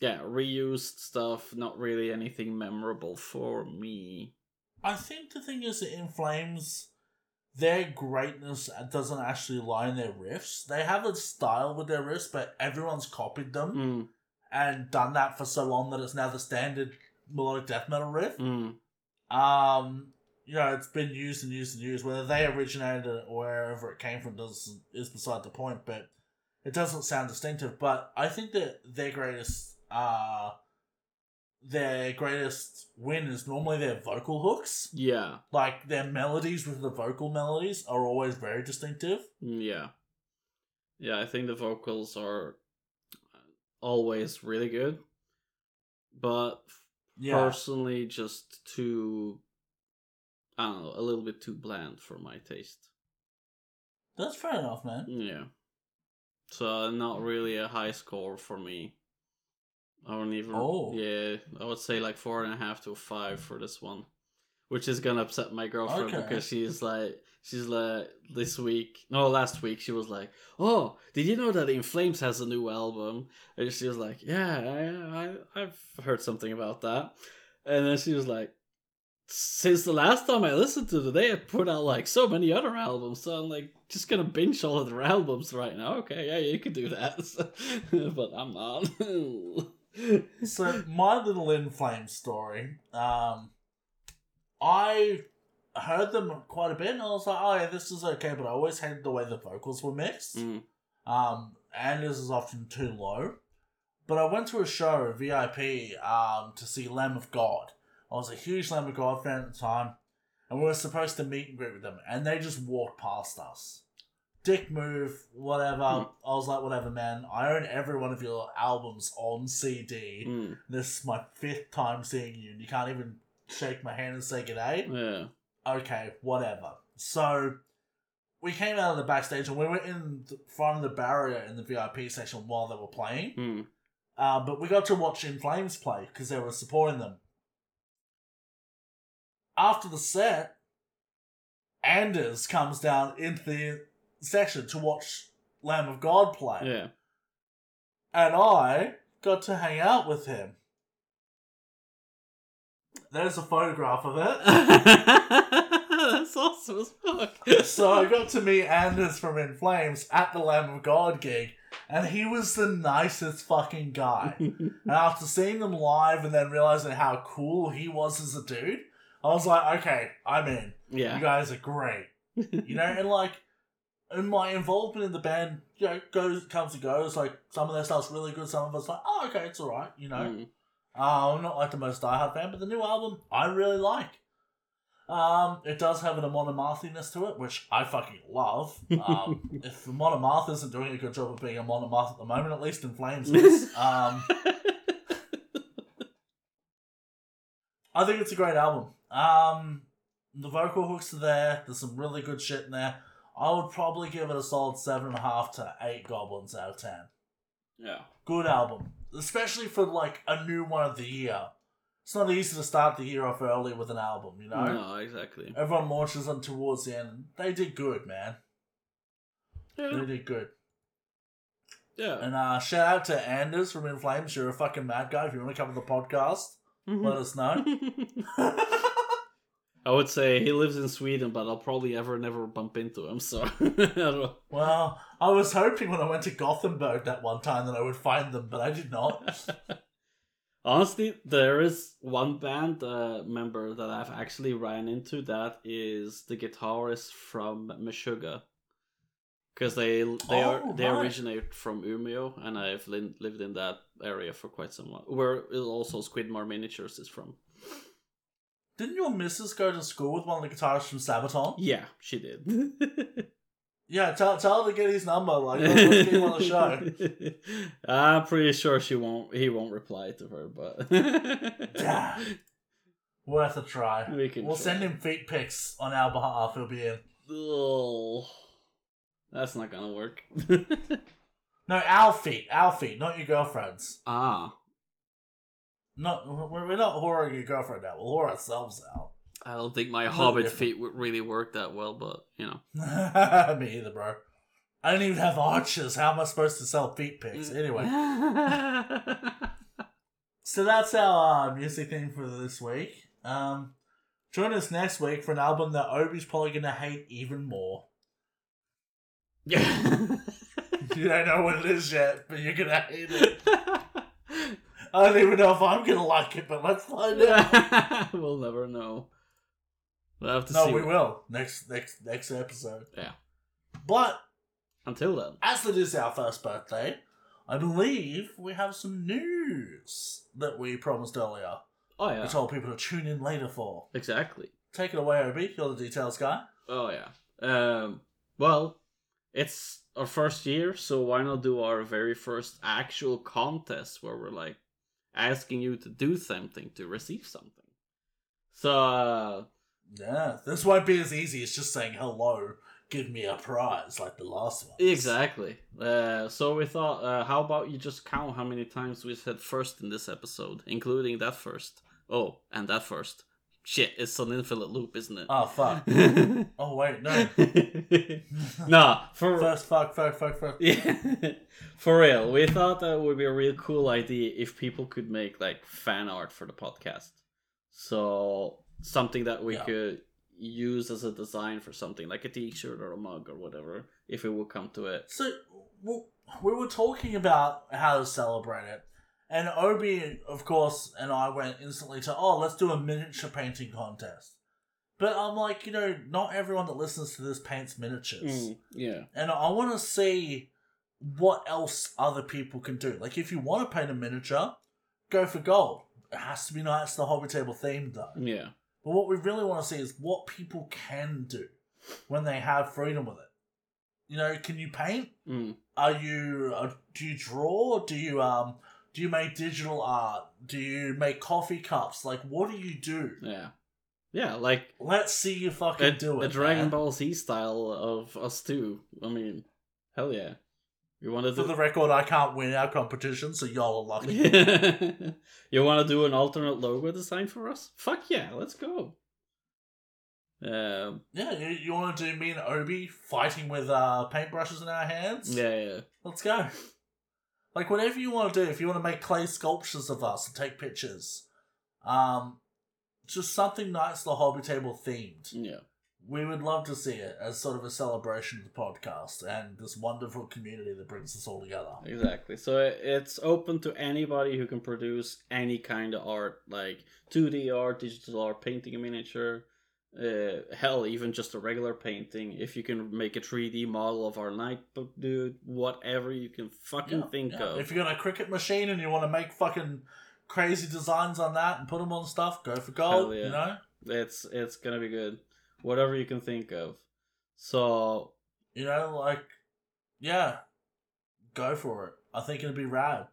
yeah, reused stuff. Not really anything memorable for me. I think the thing is that in Flames, their greatness doesn't actually lie in their riffs. They have a style with their riffs, but everyone's copied them Mm, and done that for so long that it's now the standard melodic death metal riff. mm, Um, you know, it's been used and used and used. Whether they originated it or wherever it came from does is beside the point. But it doesn't sound distinctive. But I think that their greatest, uh, their greatest win is normally their vocal hooks. yeah, Like their melodies with the vocal melodies are always very distinctive. mm, yeah. Yeah, I think the vocals are always really good, but Yeah. personally, just too. I don't know, a little bit too bland for my taste. That's fair enough, man. Yeah. So not really a high score for me. I don't even. Oh. Yeah, I would say like four and a half to five for this one, which is gonna upset my girlfriend Okay. because she's like, she's like this week, no, last week she was like, oh, did you know that In Flames has a new album? And she was like, yeah, I, I I've heard something about that, and then she was like. Since the last time I listened to it, they had put out like so many other albums, so I'm like just gonna binge all of their albums right now. Okay, yeah, you can do that, <laughs> but I'm not. <laughs> so my little in flame story um i heard them quite a bit and i was like oh yeah this is okay but i always hated the way the vocals were mixed. Mm, um and this is often too low. But i went to a show vip um to see lamb of god i was a huge lamb of god fan at the time and we were supposed to meet and greet with them and they just walked past us dick move whatever Hmm. i was like whatever man i own every one of your albums on cd mm, this is my fifth time seeing you, and you can't even shake my hand and say g'day. yeah. Okay, whatever. So we came out of the backstage and we were in front of the barrier in the VIP section while they were playing. Mm. Uh, but we got to watch In Flames play because they were supporting them. After the set, Anders comes down into the section to watch Lamb of God play. Yeah. And I got to hang out with him. There's a photograph of it. <laughs> That's awesome as fuck. <laughs> so I got to meet Anders from In Flames at the Lamb of God gig, and he was the nicest fucking guy. <laughs> and after seeing them live and then realizing how cool he was as a dude, I was like, okay, I'm in. Yeah. You guys are great. You know, and like, and my involvement in the band, you know, goes comes and goes. Like some of their stuff's really good, some of it's like, oh, okay, it's alright. You know, Mm. uh, I'm not like the most diehard fan, but the new album I really like. Um, it does have an Amon Amarthiness to it, which I fucking love. Um, <laughs> if Amon Amarth isn't doing a good job of being a Amarth at the moment, at least in Flames is. <laughs> Um, <laughs> I think it's a great album. Um, the vocal hooks are there. There's some really good shit in there. I would probably give it a solid seven and a half to eight goblins out of ten. yeah. Good album, especially for like a new one of the year. It's not easy to start the year off early with an album, you know. No, exactly. Everyone launches them towards the end. They did good, man. Yeah. They did good. Yeah. And uh, shout out to Anders from In Flames. You're a fucking mad guy. If you want to come to the podcast, let us know. <laughs> <laughs> I would say he lives in Sweden, but I'll probably ever never bump into him. So <laughs> I well, I was hoping when I went to Gothenburg that one time that I would find them, but I did not. <laughs> Honestly, there is one band uh, member that I've actually ran into that is the guitarist from Meshuggah. Because they they are Oh, they right. originate from Umeå, and I've li- lived in that area for quite some while. Where also Squidmar Miniatures is from. Didn't your missus go to school with one of the guitarists from Sabaton? Yeah, she did. <laughs> Yeah, tell, tell her to get his number. Like, let's let's get him on the show. I'm pretty sure she won't. He won't reply to her, but <laughs> Yeah. Worth a try. we can. We'll try. send him feet pics on our behalf. He'll be in. Ugh. that's not gonna work. <laughs> No, our feet. Our feet, not your girlfriend's. ah, Not, we're not whoring your girlfriend out. We'll whore ourselves out. I don't think my hobbit different. feet would really work that well, but you know. <laughs> Me either, bro. I don't even have arches. How am I supposed to sell feet pics? Mm. Anyway, <laughs> so that's our uh, music thing for this week. Um, join us next week for an album that Obi's probably gonna hate even more. <laughs> yeah. You don't know what it is yet, but you're gonna hate it. I don't even know if I'm gonna like it, but let's find out. <laughs> we'll never know. We'll have to see. No, see. we will next next next episode. Yeah. But Until then. as it is our first birthday, I believe we have some news that we promised earlier. Oh yeah. We told people to tune in later for. Exactly. Take it away, Obi. You're the details guy. Oh yeah. Um. Well, it's our first year, so why not do our very first actual contest where we're like asking you to do something to receive something. So uh, Yeah, this won't be as easy as just saying hello, give me a prize like the last one. exactly. Uh, so we thought, uh, how about you just count how many times we said first in this episode, including that first. Oh, and that first. Shit, it's an infinite loop, isn't it? Oh fuck. <laughs> Oh wait, no. <laughs> nah, for <laughs> First fuck, fuck, fuck, fuck. Yeah, for real. We thought that would be a real cool idea if people could make like fan art for the podcast. So something that we Yeah. could use as a design for something like a T-shirt or a mug or whatever, if it would come to it. So w- we were talking about how to celebrate it, and Obi, of course, and I went instantly to, oh, let's do a miniature painting contest. But I'm like, you know, not everyone that listens to this paints miniatures. Mm, yeah, And I want to see what else other people can do. Like, if you want to paint a miniature, go for gold. It has to be nice, the hobby table themed, though. yeah, But what we really want to see is what people can do when they have freedom with it. You know, can you paint? mm, Are you uh, do you draw? Do you um do you make digital art? Do you make coffee cups? Like, what do you do? yeah, yeah. Like Let's see you fucking a, do it. a Dragon man. Ball Z style of us too. I mean, hell yeah. You want to For do the record, I can't win our competition, so y'all are lucky. <laughs> you want to do an alternate logo design for us? Fuck yeah, let's go. Um, yeah, you, you want to do me and Obi fighting with uh, paintbrushes in our hands? yeah, yeah, Let's go. Like whatever you want to do, if you want to make clay sculptures of us and take pictures, um, just something nice, the hobby table themed. yeah, We would love to see it as sort of a celebration of the podcast and this wonderful community that brings us all together. exactly. So it- it's open to anybody who can produce any kind of art, like 2D art, digital art, painting a miniature. Uh, hell, even just a regular painting. If you can make a 3D model of our nightbook dude, whatever you can fucking Yeah, think yeah. of. If you got a Cricut machine and you want to make fucking crazy designs on that and put them on stuff, go for gold. Yeah. You know, It's it's gonna be good. Whatever you can think of. So you know, like, yeah, go for it. I think it'd be rad.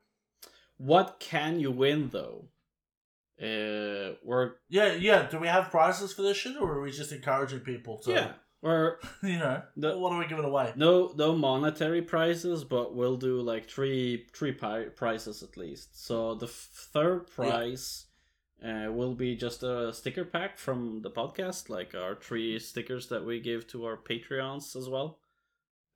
what can you win though? Uh we're Yeah, yeah. Do we have prizes for this shit, or are we just encouraging people to? yeah. We're <laughs> You know, The- what are we giving away? no no monetary prizes, but we'll do like three three pi- prizes at least. So the f- third prize uh, will be just a sticker pack from the podcast, like our three stickers that we give to our Patreons as well.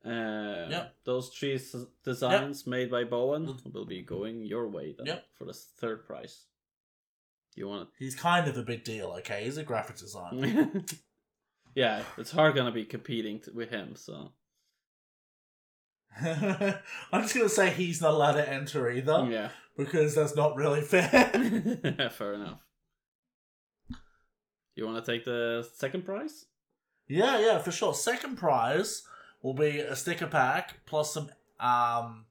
Uh, Yep. Those three s- designs made by Bowen will be going your way then Yep. for the third prize. You want He's kind of a big deal. Okay, he's a graphic designer. <laughs> yeah, it's hard gonna be competing t- with him. So <laughs> I'm just gonna say he's not allowed to enter either yeah, because that's not really fair. <laughs> fair enough. You want to take the second prize? yeah, yeah, for sure. Second prize will be a sticker pack plus some um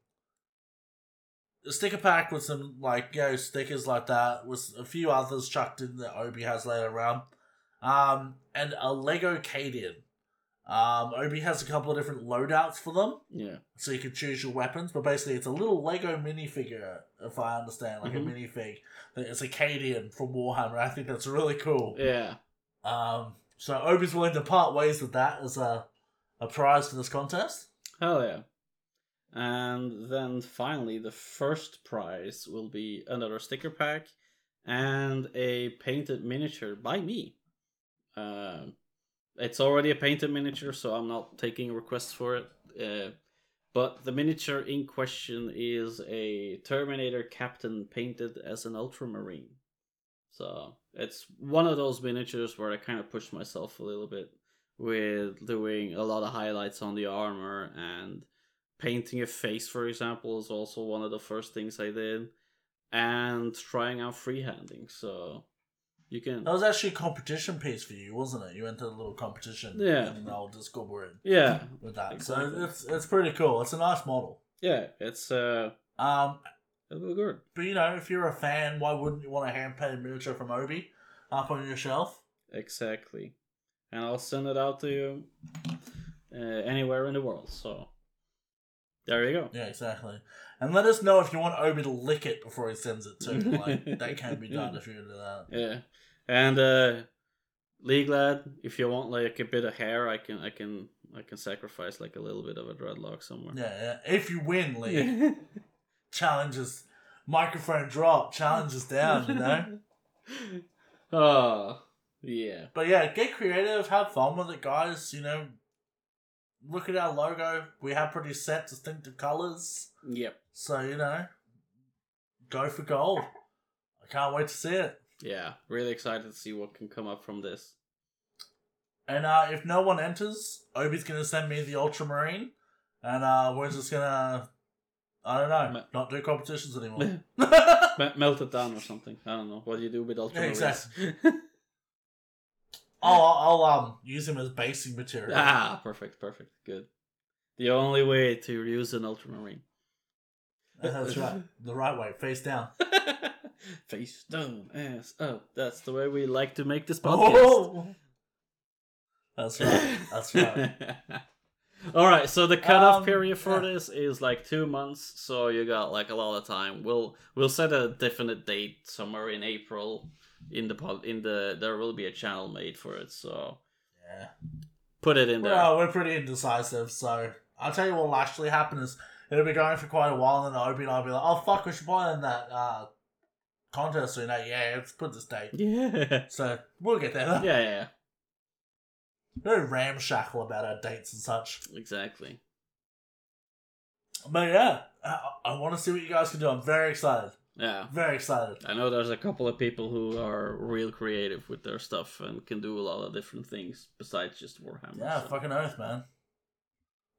sticker pack with some like you know stickers like that with a few others chucked in that Obi has later around. Um and a Lego Cadian. Um Obi has a couple of different loadouts for them. Yeah. so you can choose your weapons. But basically, it's a little Lego minifigure, if I understand, like Mhm. a minifig. that It's a Cadian from Warhammer. I think that's really cool. Yeah. Um, so Obi's willing to part ways with that as a a prize for this contest. Hell yeah. And then finally, the first prize will be another sticker pack and a painted miniature by me. Um, it's already a painted miniature, so I'm not taking requests for it. Uh, but the miniature in question is a Terminator captain painted as an ultramarine. So it's one of those miniatures where I kind of pushed myself a little bit with doing a lot of highlights on the armor and painting a face, for example, is also one of the first things I did, and trying out freehanding. So you can, That was actually a competition piece for you, wasn't it? You entered a little competition Yeah. in the old Discord we're yeah, with that. Exactly. So it's it's pretty cool. It's a nice model. yeah, it's uh, Um, it'll good. but you know, if you're a fan, why wouldn't you want a hand painted miniature from Obi up on your shelf? Exactly. And I'll send it out to you. uh, anywhere in the world. So there you go. Yeah, exactly. And let us know if you want Obi to lick it before he sends it too. Like that can be done if you do that. <laughs> Yeah, and uh, League lad, if you want like a bit of hair, I can I can I can sacrifice like a little bit of a dreadlock somewhere. Yeah, yeah. If you win, Lee, <laughs> challenges microphone drop, challenges down. You know. <laughs> oh yeah. But yeah, get creative, have fun with it, guys. You know, look at our logo. We have pretty set, distinctive colors. Yep. So you know, go for gold. I can't wait to see it. Yeah, really excited to see what can come up from this. And uh, if no one enters, Obi's gonna send me the Ultramarine, and uh, we're just gonna, I don't know, Me- not do competitions anymore. <laughs> Me- <laughs> melt it down or something. I don't know. What do you do with ultra? Yeah, exactly. <laughs> I'll, I'll um use him as basing material. ah, perfect, perfect, good. The only way to use an ultramarine. That's right, the right way, face down. <laughs> Face down, ass up. That's the way we like to make this podcast. Oh! That's right. That's right. <laughs> All right, so the cutoff Um, period for yeah. this is like two months, so you got like a lot of time. We'll we'll set a definite date somewhere in April. In the pod, in the there will be a channel made for it, so Yeah. put it in there. Well, we're pretty indecisive, so I'll tell you what will actually happen is it'll be going for quite a while, and then Obi and I'll be like, "Oh fuck, we should play in that uh, contest soon." Like, yeah, let's put this date. yeah, <laughs> So we'll get there. yeah, yeah, yeah, Very ramshackle about our dates and such. exactly. But yeah, I, I want to see what you guys can do. I'm very excited. Yeah, Very excited. I know there's a couple of people who are real creative with their stuff and can do a lot of different things besides just Warhammer. Yeah, so- fucking earth, man.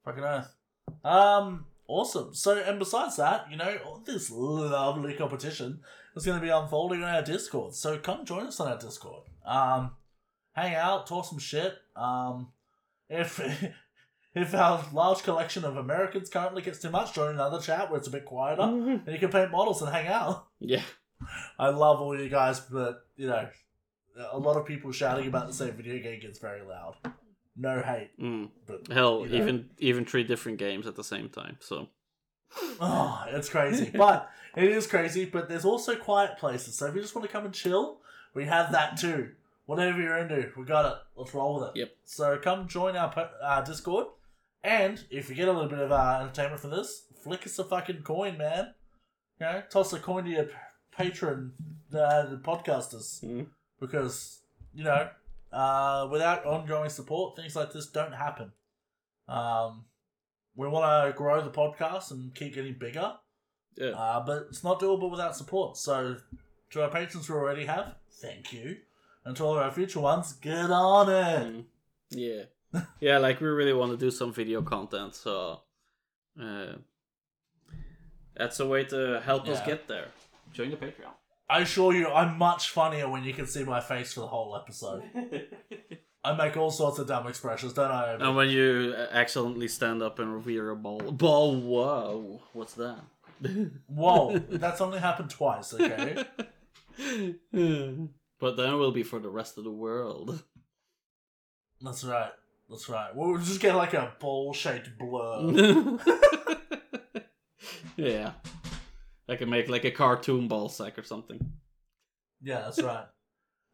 Fucking earth. Um, awesome. So, and besides that, you know, all this lovely competition is going to be unfolding on our Discord. So come join us on our Discord. Um, hang out, talk some shit. Um, if if our large collection of Americans currently gets too much, join another chat where it's a bit quieter, and you can paint models and hang out. yeah, I love all you guys, but you know, a lot of people shouting about the same video game gets very loud. No hate, mm. but hell, you know. even even three different games at the same time. So Oh, it's crazy. but it is crazy, but there's also quiet places. So if you just want to come and chill, we have that too. Whatever you're into, we got it. Let's roll with it. Yep. So come join our pa- uh, Discord. And if you get a little bit of uh, entertainment from this, flick us a fucking coin, man. You know, toss a coin to your patron, uh, the podcasters. mm. Because, you know, uh, without ongoing support, things like this don't happen. Um, we want to grow the podcast and keep getting bigger, yeah, uh, but it's not doable without support. So, to our patrons we already have, thank you. And to all of our future ones, get on it. Mm. yeah, yeah. Like we really want to do some video content, so uh, that's a way to help us get there. Join the Patreon. I assure you, I'm much funnier when you can see my face for the whole episode. <laughs> I make all sorts of dumb expressions, don't I? And when you accidentally stand up and reveal a ball, ball, whoa, what's that? <laughs> Whoa, that's only happened twice, okay? <laughs> but then it will be for the rest of the world. That's right. That's right. We'll just get like a ball shaped blur. <laughs> yeah. I can make like a cartoon ball sack or something. Yeah, that's <laughs> right.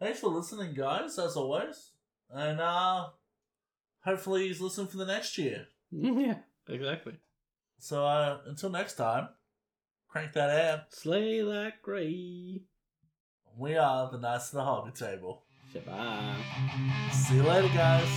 Thanks for listening, guys, as always. And uh hopefully he's listening for the next year. <laughs> yeah, exactly. So uh until next time, crank that amp. Slay that gray. We are the Knights of the Hobby Table. Say bye. See you later, guys.